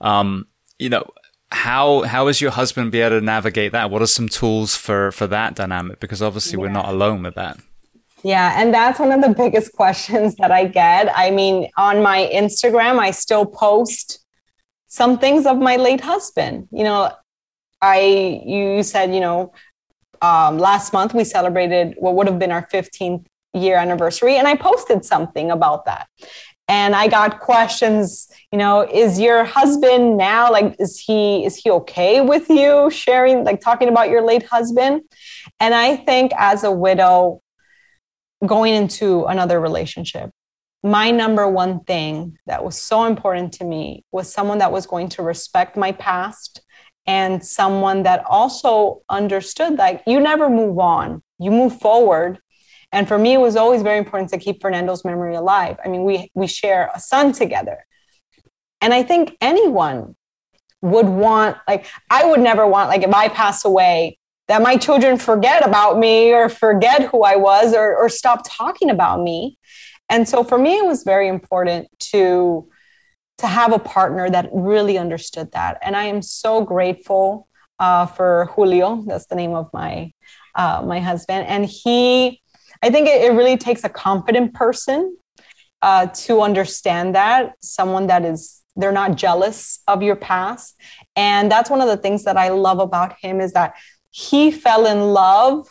Um, you know, how, how is your husband be able to navigate that? What are some tools for, for that dynamic? Because obviously yeah. we're not alone with that. Yeah, and that's one of the biggest questions that I get. I mean, on my Instagram, I still post some things of my late husband. You know, I you said, you know, um, last month we celebrated what would have been our 15th year anniversary, and I posted something about that. And I got questions, you know, is your husband now like is he is he okay with you sharing like talking about your late husband? And I think as a widow, going into another relationship, my number one thing that was so important to me was someone that was going to respect my past and someone that also understood that you never move on, you move forward. And for me, it was always very important to keep Fernando's memory alive. I mean, we, we share a son together. And I think anyone would want, like, I would never want, like, if I pass away, that my children forget about me or forget who I was or, or stop talking about me. And so for me, it was very important to, to have a partner that really understood that. And I am so grateful uh, for Julio. That's the name of my, uh, my husband. And he, I think it, it really takes a confident person uh, to understand that someone that is they're not jealous of your past and that's one of the things that i love about him is that he fell in love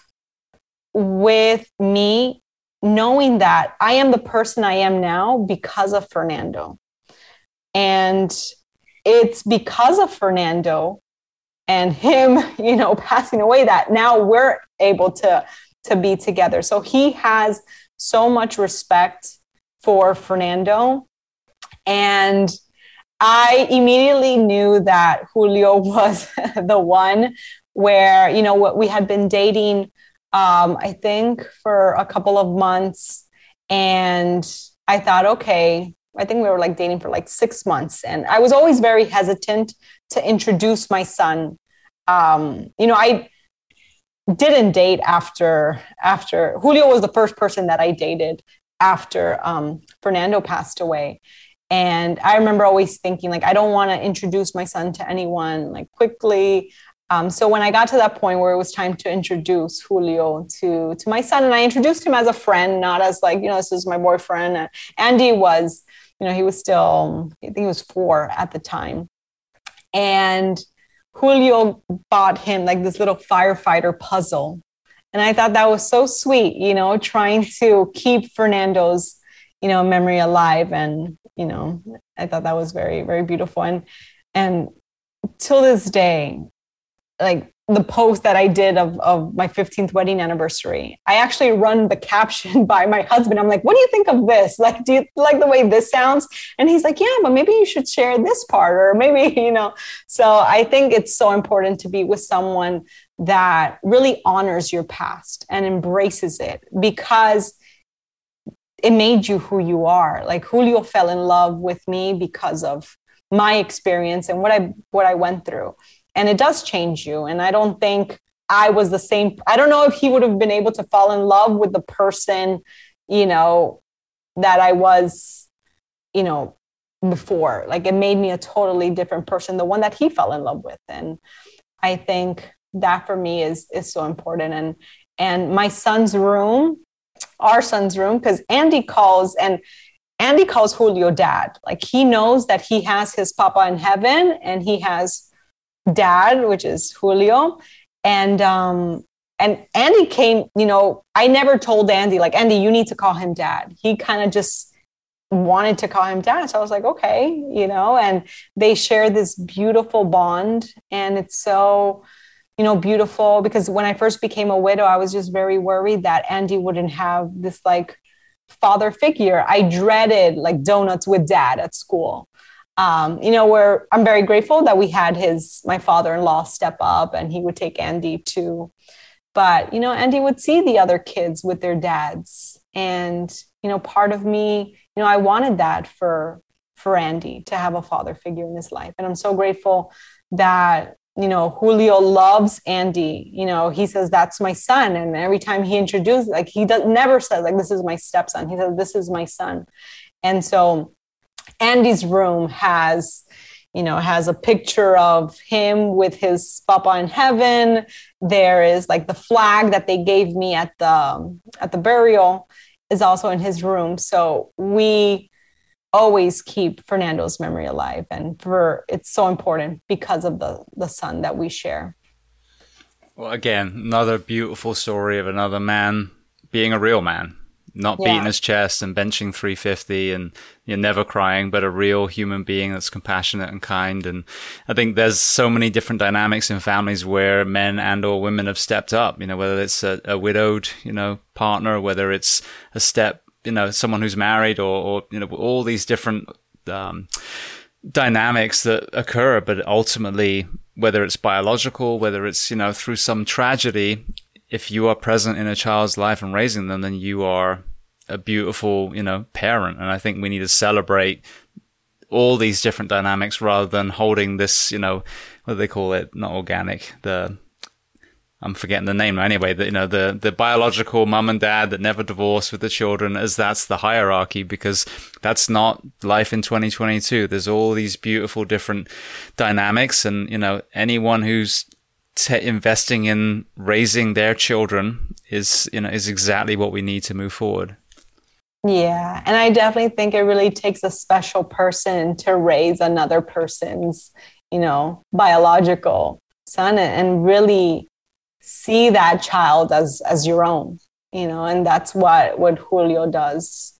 with me knowing that I am the person I am now because of Fernando. And it's because of Fernando and him, (laughs) you know, passing away that now we're able to to be together. So he has so much respect for Fernando and I immediately knew that Julio (laughs) was the one where you know what we had been dating um, i think for a couple of months. And i thought okay i think we were like dating for like six months. And i was always very hesitant to introduce my son. Um, you know i didn't date after after julio was the first person that i dated after um, fernando passed away and i remember always thinking like i don't want to introduce my son to anyone like quickly. Um, so when I got to that point where it was time to introduce Julio to to my son, and I introduced him as a friend, not as like you know this is my boyfriend. And Andy was, you know, he was still I think he was four at the time, and Julio bought him like this little firefighter puzzle, and I thought that was so sweet, you know, trying to keep Fernando's, you know, memory alive. And, you know, I thought that was very, very beautiful. And, and till this day, like the post that I did of, of my 15th wedding anniversary, I actually run the caption (laughs) by my husband. I'm like, what do you think of this? Like, do you like the way this sounds? And he's like, yeah, but maybe you should share this part, or maybe, (laughs) you know. So I think it's so important to be with someone that really honors your past and embraces it because it made you who you are. Like Julio fell in love with me because of my experience and what I what I went through. And it does change you. And I don't think I was the same. I don't know if he would have been able to fall in love with the person, you know, that I was, you know, before. Like it made me a totally different person, the one that he fell in love with. And I think that for me is is so important and and my son's room our son's room because andy calls and andy calls julio dad. Like he knows that he has his papa in heaven and he has dad which is julio. And um and andy came you know i never told andy like andy you need to call him dad. He kind of just wanted to call him dad. So i was like okay you know and they share this beautiful bond. And it's so you know, beautiful because when I first became a widow, I was just very worried that Andy wouldn't have this like father figure. I dreaded like donuts with dad at school. Um, you know, where I'm very grateful that we had his my father-in-law step up and he would take Andy to but you know, Andy would see the other kids with their dads. And, you know, part of me, you know, I wanted that for for Andy to have a father figure in his life. And I'm so grateful that you know, Julio loves Andy. You know, he says, that's my son. And every time he introduces, like, he does never says, like, this is my stepson. He says, this is my son. And so Andy's room has, you know, has a picture of him with his papa in heaven. There is like the flag that they gave me at the at the burial is also in his room. So we always keep Fernando's memory alive. And for it's so important because of the, the son that we share. Well, again, another beautiful story of another man being a real man, not yeah. beating his chest and benching 350 and you're never crying, but a real human being that's compassionate and kind. And I think there's so many different dynamics in families where men and or women have stepped up, you know, whether it's a, a widowed, you know, partner, whether it's a step you know someone who's married or, or you know all these different um, dynamics that occur but ultimately whether it's biological whether it's you know through some tragedy if you are present in a child's life and raising them then you are a beautiful you know parent. And i think we need to celebrate all these different dynamics rather than holding this you know what do they call it? Not organic the I'm forgetting the name anyway. You know the the biological mum and dad that never divorce with the children, as that's the hierarchy because that's not life in 2022. There's all these beautiful different dynamics, and you know anyone who's t- investing in raising their children is you know is exactly what we need to move forward. Yeah, and I definitely think it really takes a special person to raise another person's you know biological son and really see that child as as your own you know and that's what what julio does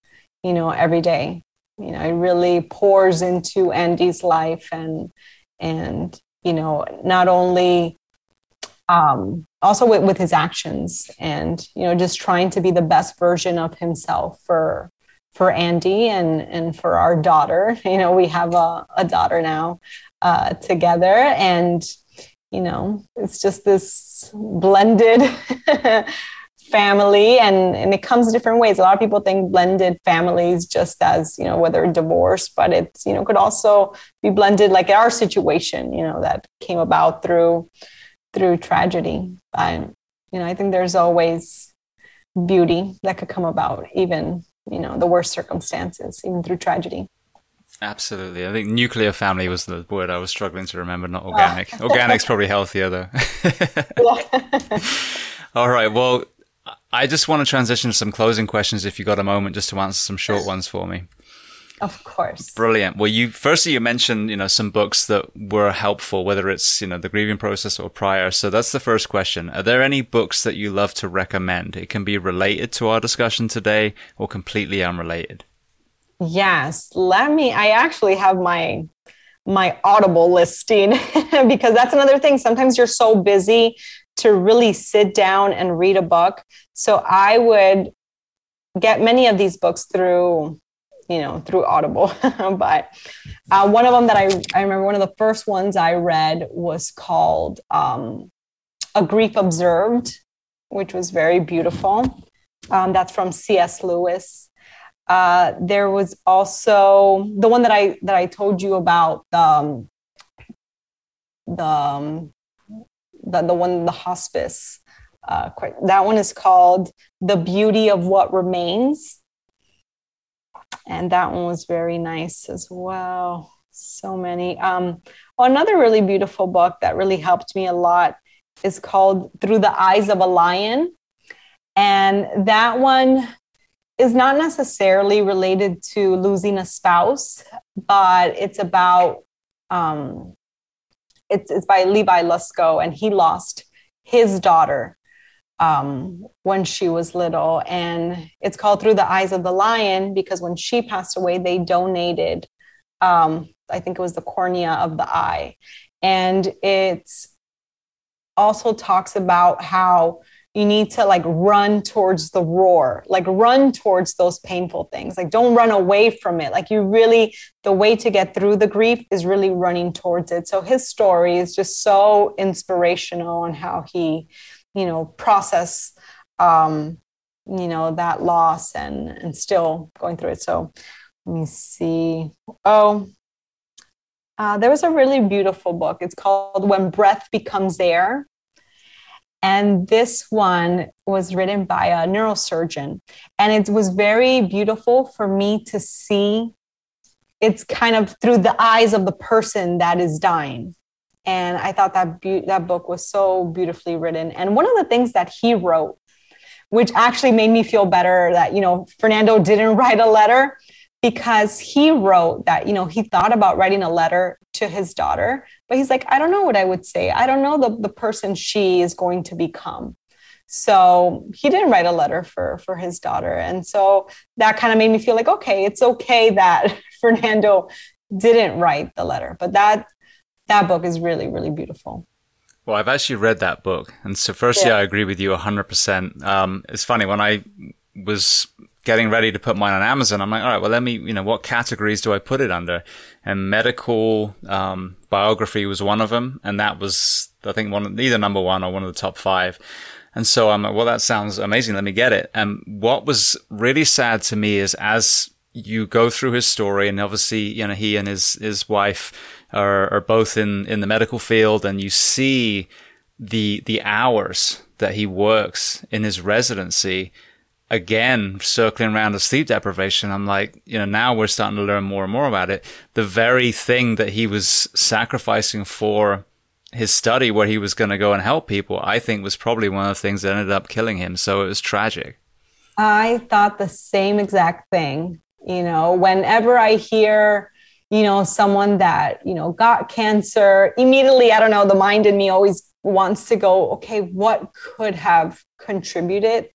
you know every day. You know it really pours into andy's life and and you know not only um also with, with his actions and you know just trying to be the best version of himself for for andy and and for our daughter. (laughs) You know we have a, a daughter now uh together and you know it's just this blended (laughs) family and and it comes different ways. A lot of people think blended families just as you know whether divorce but it's you know could also be blended like our situation you know that came about through through tragedy. But you know i think there's always beauty that could come about even you know the worst circumstances even through tragedy Absolutely. I think nuclear family was the word I was struggling to remember, not oh. organic. Oh. Organic's probably healthier though. (laughs) All right. Well, I just want to transition to some closing questions if you got a moment just to answer some short ones for me. Of course. Brilliant. Well, you firstly you mentioned you know some books that were helpful, whether it's you know the grieving process or prior. So that's the first question. Are there any books that you love to recommend? It can be related to our discussion today or completely unrelated. Yes. Let me. I actually have my my Audible listing (laughs) because that's another thing. Sometimes you're so busy to really sit down and read a book. So I would get many of these books through you know through audible (laughs) but uh, one of them that I, I remember one of the first ones i read was called um, a grief observed which was very beautiful um, that's from cs lewis uh, there was also the one that i that i told you about um, the um, the, the one the hospice uh, that one is called the beauty of what remains and that one was very nice as well. So many. Um, well, another really beautiful book that really helped me a lot is called Through the Eyes of a Lion. And that one is not necessarily related to losing a spouse, but it's about, um, it's, it's by Levi Lusko, and he lost his daughter um, when she was little. And it's called Through the Eyes of the Lion because when she passed away, they donated, um, I think it was the cornea of the eye. And it also talks about how you need to like run towards the roar, like run towards those painful things. Like don't run away from it. Like you really, the way to get through the grief is really running towards it. So his story is just so inspirational on how he you know process um, you know that loss and and still going through it so let me see oh uh, there was a really beautiful book it's called when breath becomes air and this one was written by a neurosurgeon. And it was very beautiful for me to see. It's kind of through the eyes of the person that is dying. And I thought that be- that book was so beautifully written. And one of the things that he wrote, which actually made me feel better, that you know Fernando didn't (laughs) write a letter because he wrote that you know he thought about writing a letter to his daughter, but he's like, I don't know what I would say. I don't know the the person she is going to become. So he didn't write a letter for for his daughter, and so that kind of made me feel like okay, it's okay that (laughs) Fernando didn't write the letter, but that that book is really, really beautiful. Well, I've actually read that book. And so, firstly, yeah. I agree with you 100%. Um, it's funny, when I was getting ready to put mine on Amazon, I'm like, all right, well, let me, you know, what categories do I put it under? And medical um, biography was one of them. And that was, I think, one either number one or one of the top five. And so I'm like, well, that sounds amazing. Let me get it. And what was really sad to me is as you go through his story and obviously, you know, he and his, his wife are, are both in, in the medical field and you see the, the hours that he works in his residency again circling around the sleep deprivation i'm like you know now we're starting to learn more and more about it. The very thing that he was sacrificing for his study where he was going to go and help people i think was probably one of the things that ended up killing him. So it was tragic. I thought the same exact thing. You know whenever i hear you know, someone that, you know, got cancer, immediately, I don't know, the mind in me always wants to go, okay, what could have contributed?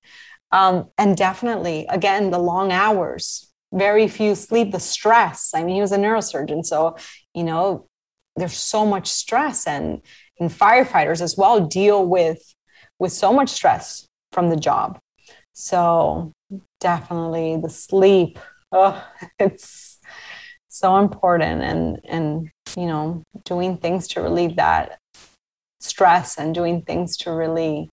Um, and definitely, again, the long hours, very few sleep, the stress. I mean, he was a neurosurgeon. So, you know, there's so much stress and, and firefighters as well deal with with so much stress from the job. So definitely the sleep. Oh, (laughs) it's so important and and you know doing things to relieve that stress and doing things to really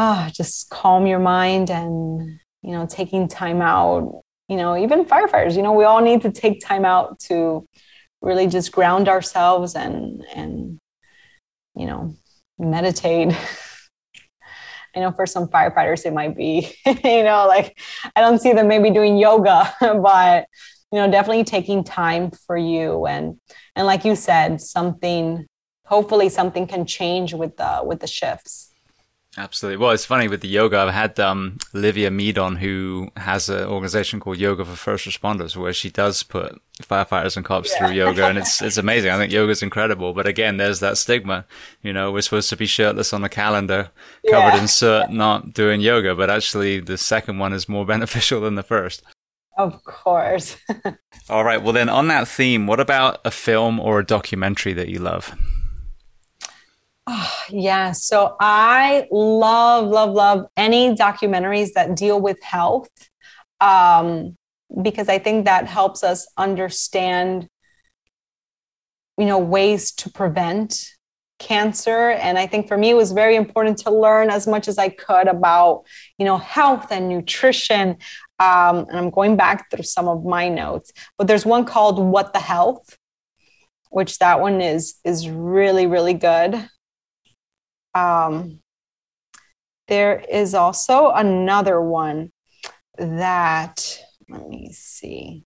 uh, just calm your mind and you know taking time out. You know even firefighters you know we all need to take time out to really just ground ourselves and and you know meditate. (laughs) I know for some firefighters it might be, (laughs) you know, like I don't see them maybe doing yoga, (laughs) but you know definitely taking time for you. And and like you said something hopefully something can change with the with the shifts Absolutely. Well, it's funny with the yoga. I've had um, Olivia Mead on, who has an organization called Yoga for First Responders, where she does put firefighters and cops yeah. through yoga, and it's (laughs) it's amazing. I think yoga is incredible. But again, there's that stigma. You know, we're supposed to be shirtless on the calendar, covered yeah. in soot, not doing yoga. But actually, the second one is more (laughs) beneficial than the first. Of course. (laughs) All right. Well, then, on that theme, what about a film or a documentary that you love? Oh, (sighs) yeah. So I love, love, love any documentaries that deal with health um, because I think that helps us understand, you know, ways to prevent cancer. And I think for me, it was very important to learn as much as I could about, you know, health and nutrition. Um, and I'm going back through some of my notes, but there's one called What the Health, which that one is is really really good um, there is also another one that, let me see.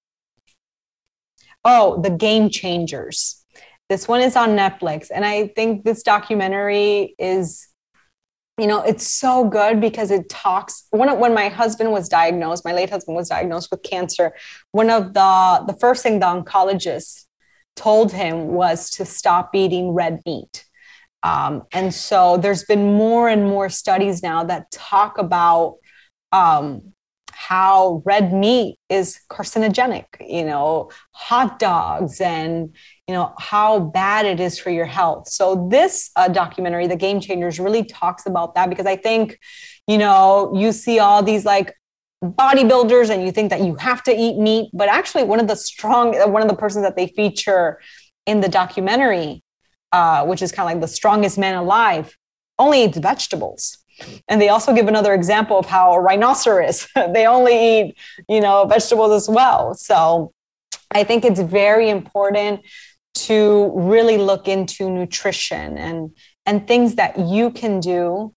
Oh, The Game Changers. This one is on Netflix. And I think this documentary is you know it's so good because it talks when, when my husband was diagnosed my late husband was diagnosed with cancer one of the the first thing the oncologist told him was to stop eating red meat um, and so there's been more and more studies now that talk about um, how red meat is carcinogenic, you know, hot dogs and, you know, how bad it is for your health. So this uh, documentary, The Game Changers, really talks about that because I think, you know, you see all these like bodybuilders and you think that you have to eat meat, but actually one of the strong, one of the persons that they feature in the documentary uh, which is kind of like the strongest man alive, only eats vegetables. And they also give another example of how a rhinoceros, (laughs) they only eat, you know, vegetables as well. So I think it's very important to really look into nutrition and and things that you can do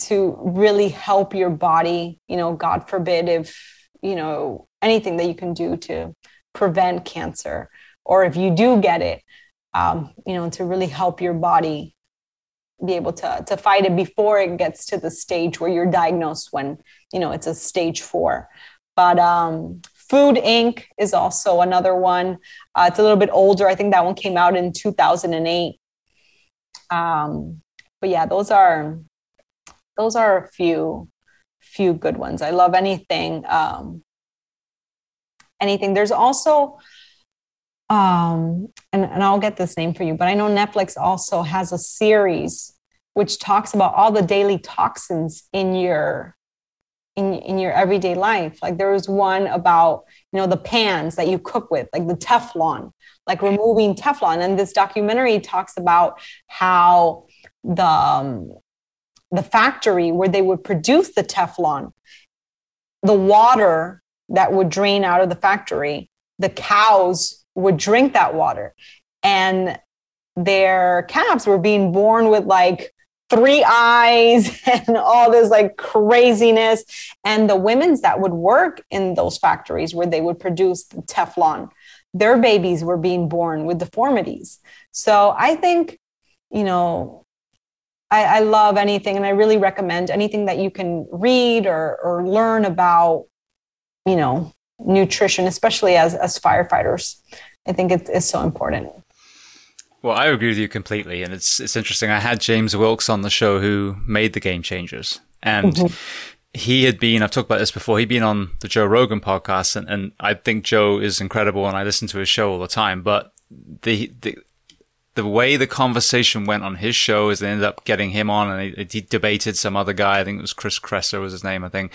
to really help your body, you know, God forbid if, you know, anything that you can do to prevent cancer or if you do get it, um, you know, to really help your body be able to, to fight it before it gets to the stage where you're diagnosed when, you know, it's a stage four. But um, Food Inc. is also another one. Uh, it's a little bit older. I think that one came out in 2008. Um, but yeah, those are those are a few few good ones. I love anything um, anything. There's also um, and, and I'll get this name for you, but I know Netflix also has a series which talks about all the daily toxins in your in, in your everyday life. Like there was one about, you know, the pans that you cook with, like the Teflon, like removing Teflon. And this documentary talks about how the um, the factory where they would produce the Teflon, the water that would drain out of the factory, the cows would drink that water. And their calves were being born with like three eyes (laughs) and all this like craziness. And the women's that would work in those factories where they would produce the Teflon, their babies were being born with deformities. So I think, you know, I, I love anything and I really recommend anything that you can read or, or learn about, you know, nutrition, especially as, as firefighters. I think it's, it's so important. Well, I agree with you completely, and it's it's interesting. I had James Wilks on the show who made the Game Changers, and mm-hmm. he had been. I've talked about this before. He'd been on the Joe Rogan podcast, and, and I think Joe is incredible, and I listen to his show all the time. But the the the way the conversation went on his show is they ended up getting him on, and he, he debated some other guy. I think it was Chris Kresser was his name, I think,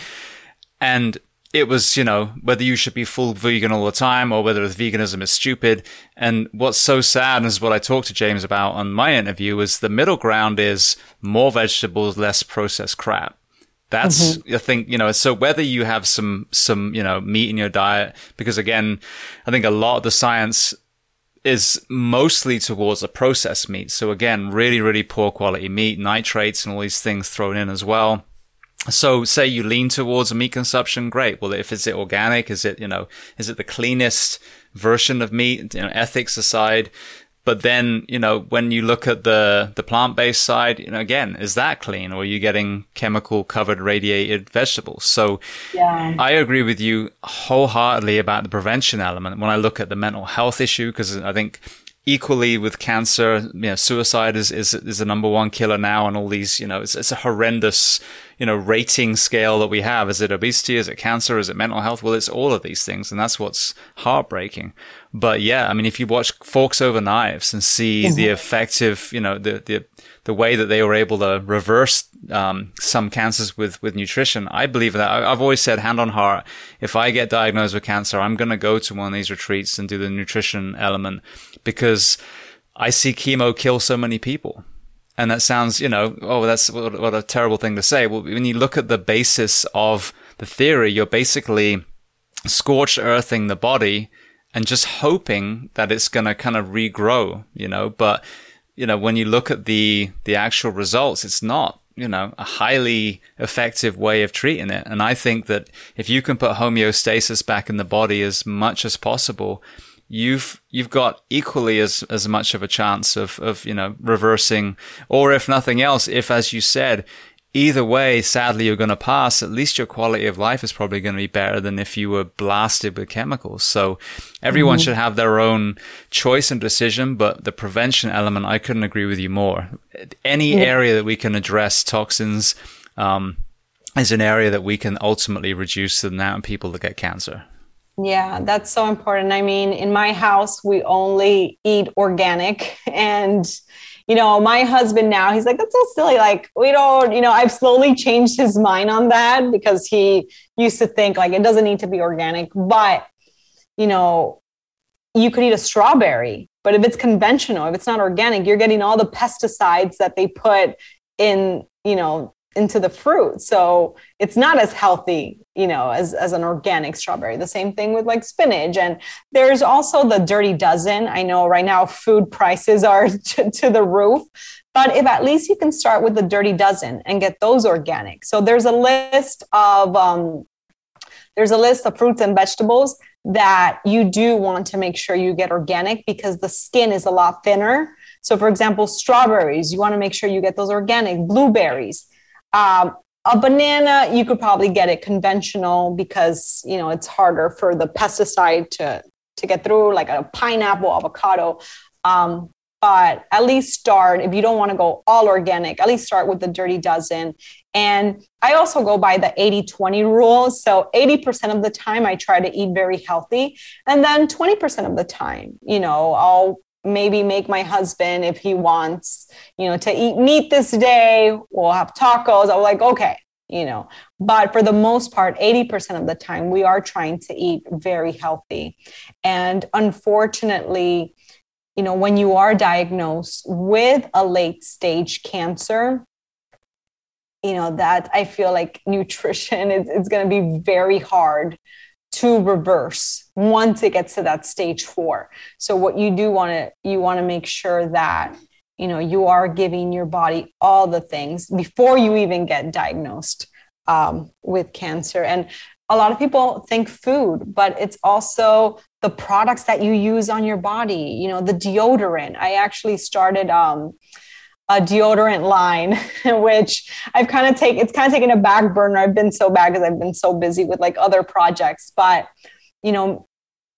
and it was, you know, whether you should be full vegan all the time or whether veganism is stupid. And what's so sad, is what I talked to James about on my interview, is the middle ground is more vegetables, less processed crap. That's, mm-hmm. I think, you know, so whether you have some, some, you know, meat in your diet, because again, I think a lot of the science is mostly towards a processed meat. So again, really, really poor quality meat, nitrates and all these things thrown in as well so say you lean towards meat consumption, great. Well, if is it organic? Is it, you know, is it the cleanest version of meat? You know, ethics aside, But then, you know, when you look at the, the plant based side, you know, again, is that clean or are you getting chemical covered radiated vegetables? So yeah. I agree with you wholeheartedly about the prevention element. When I look at the mental health issue, because I think equally with cancer, you know, suicide is, is, is the number one killer now and all these, you know, it's, it's a horrendous, you know, rating scale that we have. Is it obesity? Is it cancer? Is it mental health? Well, it's all of these things. And that's what's heartbreaking. But yeah, I mean, if you watch Forks Over Knives and see mm-hmm. the effective, you know, the, the, the way that they were able to reverse um, some cancers with with nutrition. I believe that. I've always said, hand on heart, if I get diagnosed with cancer, I'm going to go to one of these retreats and do the nutrition element because I see chemo kill so many people. And that sounds, you know, oh, that's what, what a terrible thing to say. Well, when you look at the basis of the theory, you're basically scorched earthing the body and just hoping that it's going to kind of regrow, you know, but you know, when you look at the the actual results, it's not you know a highly effective way of treating it. And I think that if you can put homeostasis back in the body as much as possible, you've you've got equally as as much of a chance of of you know reversing, or if nothing else, if as you said, either way, sadly, you're going to pass, at least your quality of life is probably going to be better than if you were blasted with chemicals. So everyone mm-hmm. should have their own choice and decision, but the prevention element, I couldn't agree with you more. Any yeah. area that we can address toxins, um, is an area that we can ultimately reduce the amount of people that get cancer. Yeah, that's so important. I mean, in my house, we only eat organic (laughs) and you know, my husband now, he's like, that's so silly. Like, we don't, you know, I've slowly changed his mind on that because he used to think like it doesn't need to be organic. But, you know, you could eat a strawberry, but if it's conventional, if it's not organic, you're getting all the pesticides that they put in, you know, into the fruit. So it's not as healthy, you know, as, as an organic strawberry. The same thing with like spinach. And there's also the dirty dozen. I know right now food prices are (laughs) to, to the roof, but if at least you can start with the dirty dozen and get those organic. So there's a list of, um, there's a list of fruits and vegetables that you do want to make sure you get organic because the skin is a lot thinner. So, for example, strawberries, you want to make sure you get those organic. Blueberries, um, a banana, you could probably get it conventional because you know it's harder for the pesticide to to get through, like a pineapple, avocado. Um, but at least start if you don't want to go all organic at least start with the dirty dozen. And i also go by the 80-20 rule. So 80% of the time i try to eat very healthy. And then 20% of the time you know i'll maybe make my husband if he wants you know to eat meat this day we'll have tacos. I'm like okay you know. But for the most part 80% of the time we are trying to eat very healthy. And unfortunately you know when you are diagnosed with a late stage cancer you know that i feel like nutrition (laughs) is, is going to be very hard to reverse once it gets to that stage four. So what you do want to you want to make sure that you know you are giving your body all the things before you even get diagnosed um, with cancer. And a lot of people think food, but it's also the products that you use on your body. You know, the deodorant. I actually started. Um, a deodorant line, (laughs) which I've kind of taken, it's kind of taken a back burner. I've been so bad because I've been so busy with like other projects, but you know,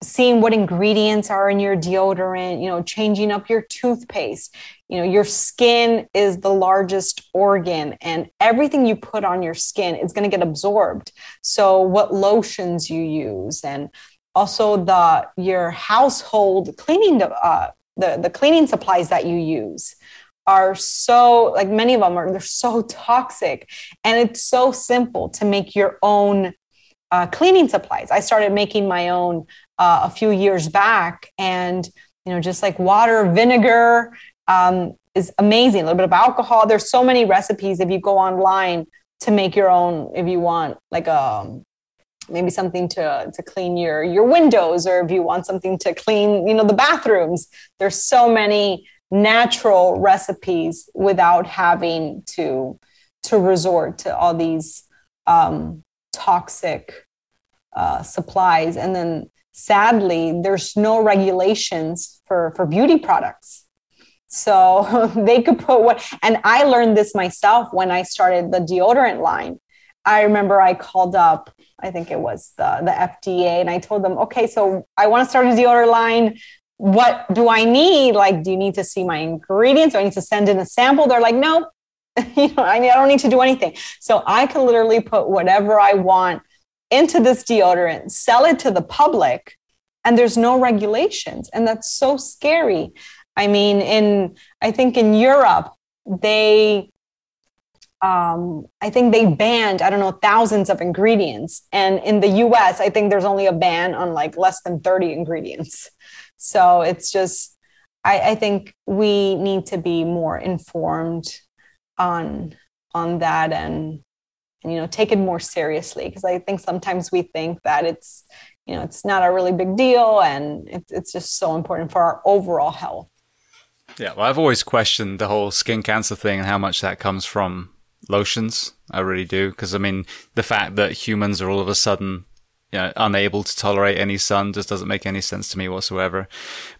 seeing what ingredients are in your deodorant, you know, changing up your toothpaste. You know, your skin is the largest organ and everything you put on your skin is going to get absorbed. So what lotions you use and also the your household cleaning uh, the the cleaning supplies that you use are so like many of them are they're so toxic. And it's so simple to make your own uh, cleaning supplies. I started making my own uh, a few years back. And you know just like water vinegar um, is amazing. A little bit of alcohol. There's so many recipes if you go online to make your own if you want like a um, maybe something to to clean your your windows or if you want something to clean you know the bathrooms. There's so many natural recipes without having to to resort to all these um, toxic uh, supplies. And then sadly, there's no regulations for, for beauty products. So (laughs) they could put what, and I learned this myself when I started the deodorant line. I remember I called up, I think it was the, the FDA, and I told them, okay, so I want to start a deodorant line. What do I need? Like, do you need to see my ingredients? Do I need to send in a sample? They're like, no, (laughs) you know, I, don't need to do anything. So I can literally put whatever I want into this deodorant, sell it to the public, and there's no regulations. And that's so scary. I mean, in I think in Europe, they um, I think they banned, I don't know, thousands of ingredients. And in the US, I think there's only a ban on like less than 30 ingredients. So it's just, I, I think we need to be more informed on on that and, and you know take it more seriously because I think sometimes we think that it's you know it's not a really big deal and it's it's just so important for our overall health. Yeah, well, I've always questioned the whole skin cancer thing and how much that comes from lotions. I really do. Because, I mean, the fact that humans are all of a sudden you know, unable to tolerate any sun just doesn't make any sense to me whatsoever.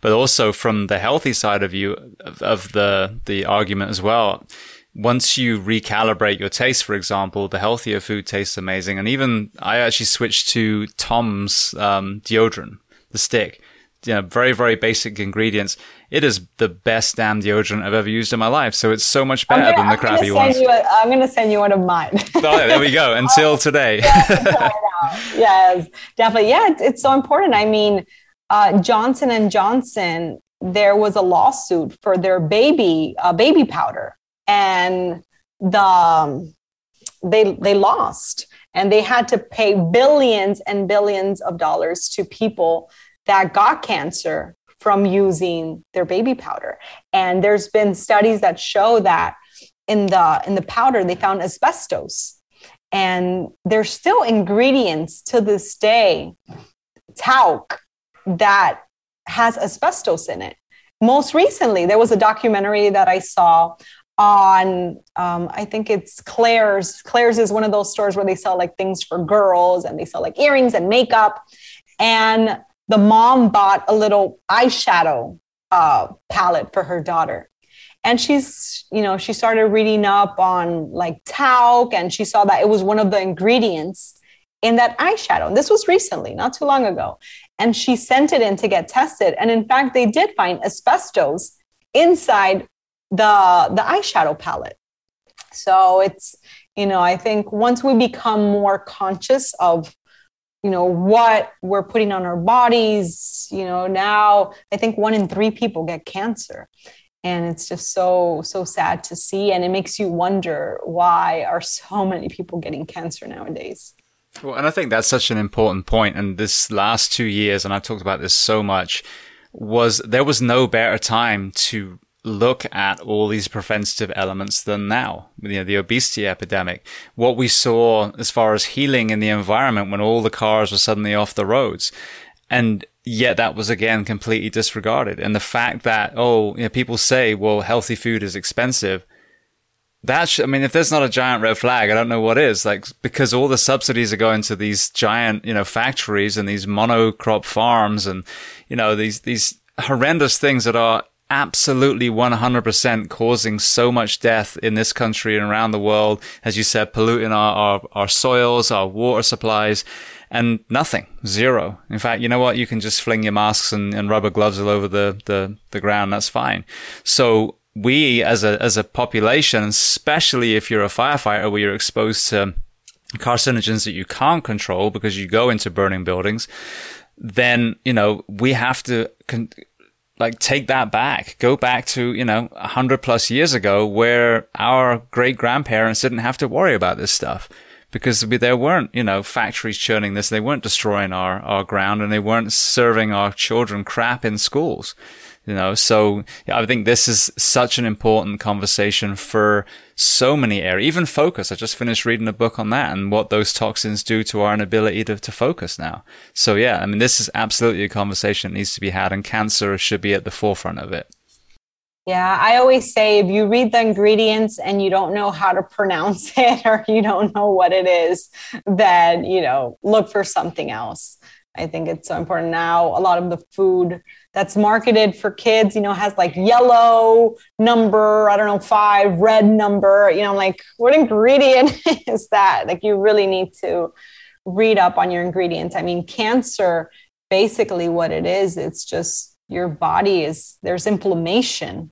But also from the healthy side of you, of, the, the argument as well, once you recalibrate your taste, for example, the healthier food tastes amazing. And even I actually switched to Tom's um, deodorant, the stick. You know, very, very basic ingredients it is the best damn deodorant I've ever used in my life. So it's so much better gonna, than the crappy ones. i I'm going to send you one of mine. (laughs) oh, there we go. (laughs) Until today. yes, definitely. Yeah, it's, it's, so important. I mean, uh, Johnson and Johnson, there was a lawsuit for their baby uh, baby powder, and the um, they they lost, and they had to pay billions and billions of dollars to people that got cancer from using their baby powder. And there's been studies that show that in the in the powder they found asbestos. And there's still ingredients to this day, talc, that has asbestos in it. Most recently, there was a documentary that I saw on um, I think it's Claire's. Claire's is one of those stores where they sell like things for girls and they sell like earrings and makeup. And the mom bought a little eyeshadow uh, palette for her daughter. And she's, you know, she started reading up on like talc and she saw that it was one of the ingredients in that eyeshadow. This was recently, not too long ago. And she sent it in to get tested. And in fact, they did find asbestos inside the, the eyeshadow palette. So it's, you know, I think once we become more conscious of you know what we're putting on our bodies you know now i think one in three people get cancer. And it's just so so sad to see. And it makes you wonder why are so (laughs) many people getting cancer nowadays. Well and i think that's such an important point. And this last two years and i've talked about this so much was there was no better time to look at all these preventative elements than now. You know, the obesity epidemic, what we saw as far as healing in the environment when all the cars were suddenly off the roads. And yet that was again completely disregarded. And the fact that, oh, you know, people say, well, healthy food is expensive. That I mean, if there's not a giant red flag, I don't know what is. Like, because all the subsidies are going to these giant, you know, factories and these monocrop farms and, you know, these, these horrendous things that are absolutely 100% causing so much death in this country and around the world, as you said, polluting our, our, our soils, our water supplies, and nothing, zero. In fact, you know what? You can just fling your masks and, and rubber gloves all over the, the, the ground. That's fine. So we as a, as a population, especially if you're a firefighter where you're exposed to carcinogens that you can't control because you go into burning buildings, then, you know, we have to con- like take that back. Go back to you know 100 plus years ago where our great grandparents didn't have to worry about this stuff because there weren't you know factories churning this. They weren't destroying our our ground and they weren't serving our children crap in schools you know? So i think this is such an important conversation for so many areas. Even focus. I just finished reading a book on that and what those toxins do to our inability to, to focus now. So yeah i mean this is absolutely a conversation that needs to be had and cancer should be at the forefront of it. Yeah, I always say if you read the ingredients and you don't know how to pronounce (laughs) it or you don't know what it is, then, you know, look for something else. I think it's so important now. A lot of the food that's marketed for kids, you know, has like yellow number, I don't know, five, red number, you know, I'm like what ingredient (laughs) is that? Like you really need to read up on your ingredients. I mean, cancer, basically what it is, it's just your body is, there's inflammation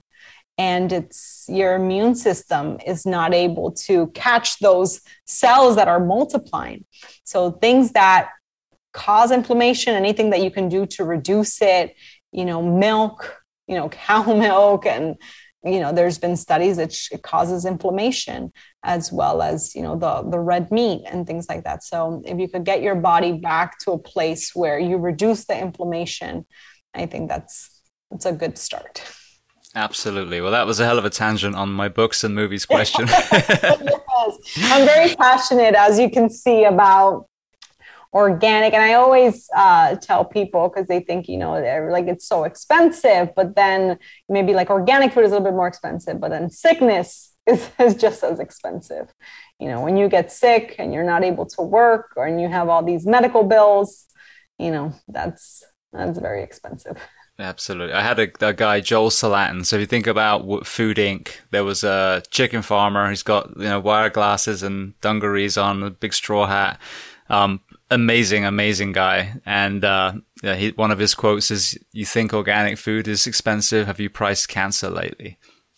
and it's your immune system is not able to catch those cells that are multiplying. So things that cause inflammation, anything that you can do to reduce it, you know, milk, you know, (laughs) cow milk, and you know, there's been studies that it causes inflammation as well as you know the the red meat and things like that. So if you could get your body back to a place where you reduce the inflammation, I think that's that's a good start. Absolutely. Well, that was a hell of a tangent on my books and movies (laughs) question. yes. I'm very passionate, as you can see, about organic and i always uh, tell people because they think you know they're like it's so expensive but then maybe like organic food is a little bit more expensive but then sickness (laughs) is, is just as expensive you know when you get sick and you're not able to work or and you have all these medical bills you know that's that's very expensive (laughs) Absolutely. I had a, a, guy, Joel Salatin. So if you think about Food Inc., there was a chicken farmer. He's got, you know, wire glasses and dungarees on, a big straw hat. Um, amazing, amazing guy. And uh, yeah, he, one of his quotes is, "You think organic food is expensive? Have you priced cancer lately?"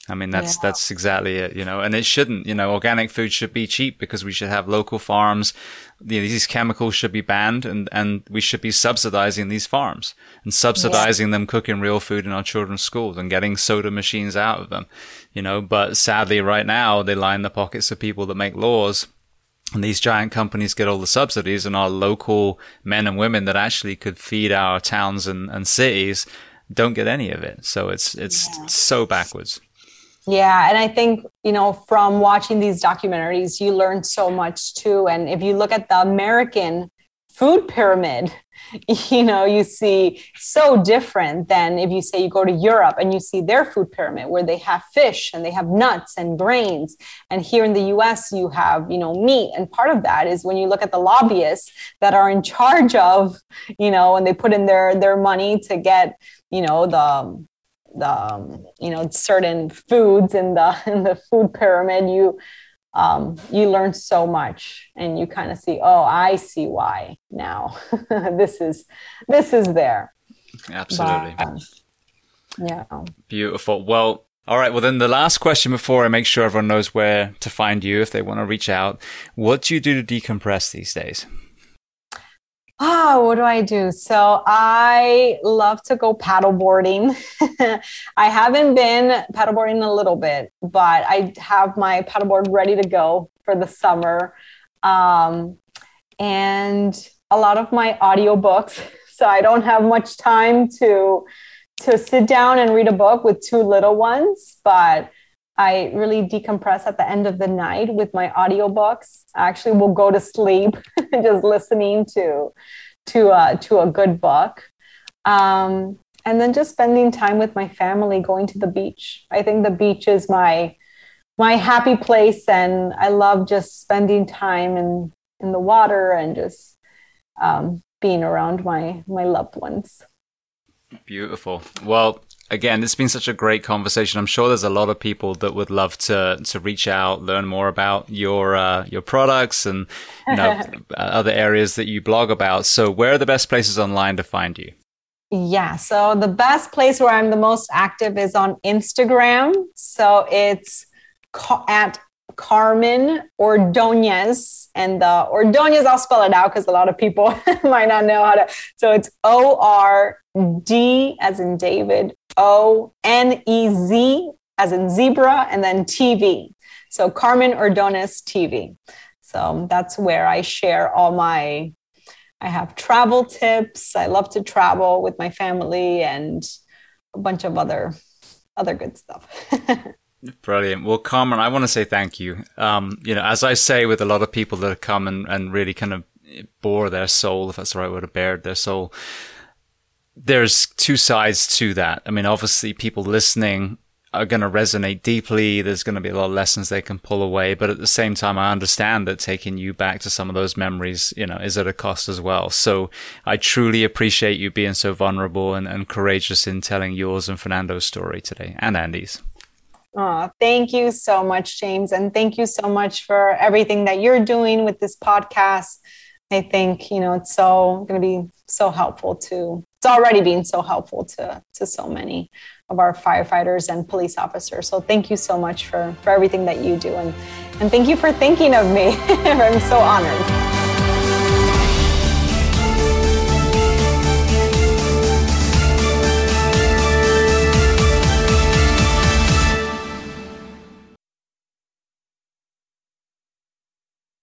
I mean, that's yeah. that's exactly it, you know. And it shouldn't, you know. Organic food should be cheap because we should have local farms. You know, these chemicals should be banned, and and we should be subsidizing these farms and subsidizing yeah. them cooking real food in our children's schools and getting soda machines out of them, you know. But sadly, right now they line the pockets of people that make laws and these giant companies get all the subsidies and our local men and women that actually could feed our towns and, and cities don't get any of it. So it's it's yeah. so backwards. Yeah, and I think, you know, from watching these documentaries, you learn so much too. And if you look at the American food pyramid, (laughs) you know, you see so different than if you say you go to Europe and you see their food pyramid where they have fish and they have nuts and grains. And here in the US, you have, you know, meat. And part of that is when you look at the lobbyists that are in charge of, you know, and they put in their their money to get, you know, the the you know certain foods in the (laughs) in the food pyramid you um, you learn so much and you kind of see oh i see why now. (laughs) This is this is there. Absolutely. But, um, yeah. Beautiful. Well all right. Well then the last question before i make sure everyone knows where to find you if they want to reach out what do you do to decompress these days Oh, what do I do? So I love to go paddleboarding. (laughs) I haven't been paddleboarding a little bit, but I have my paddleboard ready to go for the summer. Um, and a lot of my audiobooks. (laughs) So I don't have much time to to sit down and read a book with two little ones, but I really decompress at the end of the night with my audiobooks. I actually will go to sleep (laughs) just listening to to uh, to a good book. Um, and then just spending time with my family, going to the beach. I think the beach is my my happy place, and I love just spending time in in the water and just um, being around my my loved ones. Beautiful. Well, again, it's been such a great conversation. I'm sure there's a lot of people that would love to to reach out, learn more about your uh, your products and you know (laughs) other areas that you blog about. So, where are the best places online to find you? Yeah, so the best place where I'm the most active is on Instagram. So it's at Carmen Ordonez. And the Ordonez, I'll spell it out because a lot of people (laughs) might not know how to. So it's O R D as in David, O N E Z as in zebra, and then TV. So Carmen Ordonez TV. So that's where I share all my. I have travel tips. I love to travel with my family and a bunch of other other good stuff. (laughs) Brilliant. Well, Carmen, I want to say thank you. Um, you know, as I say with a lot of people that have come and, and really kind of bore their soul, if that's the right word, bared their soul, there's two sides to that. I mean, obviously, people listening are going to resonate deeply. There's going to be a lot of lessons they can pull away. But at the same time, I understand that taking you back to some of those memories, you know, is at a cost as well. So I truly appreciate you being so vulnerable and, and courageous in telling yours and Fernando's story today and Andy's. Oh, thank you so much, James. And thank you so much for everything that you're doing with this podcast. I think, you know, it's so going to be so helpful to, it's already been so helpful to, to so many of our firefighters and police officers. So thank you so much for, for everything that you do. And, and thank you for thinking of me. (laughs) I'm so honored.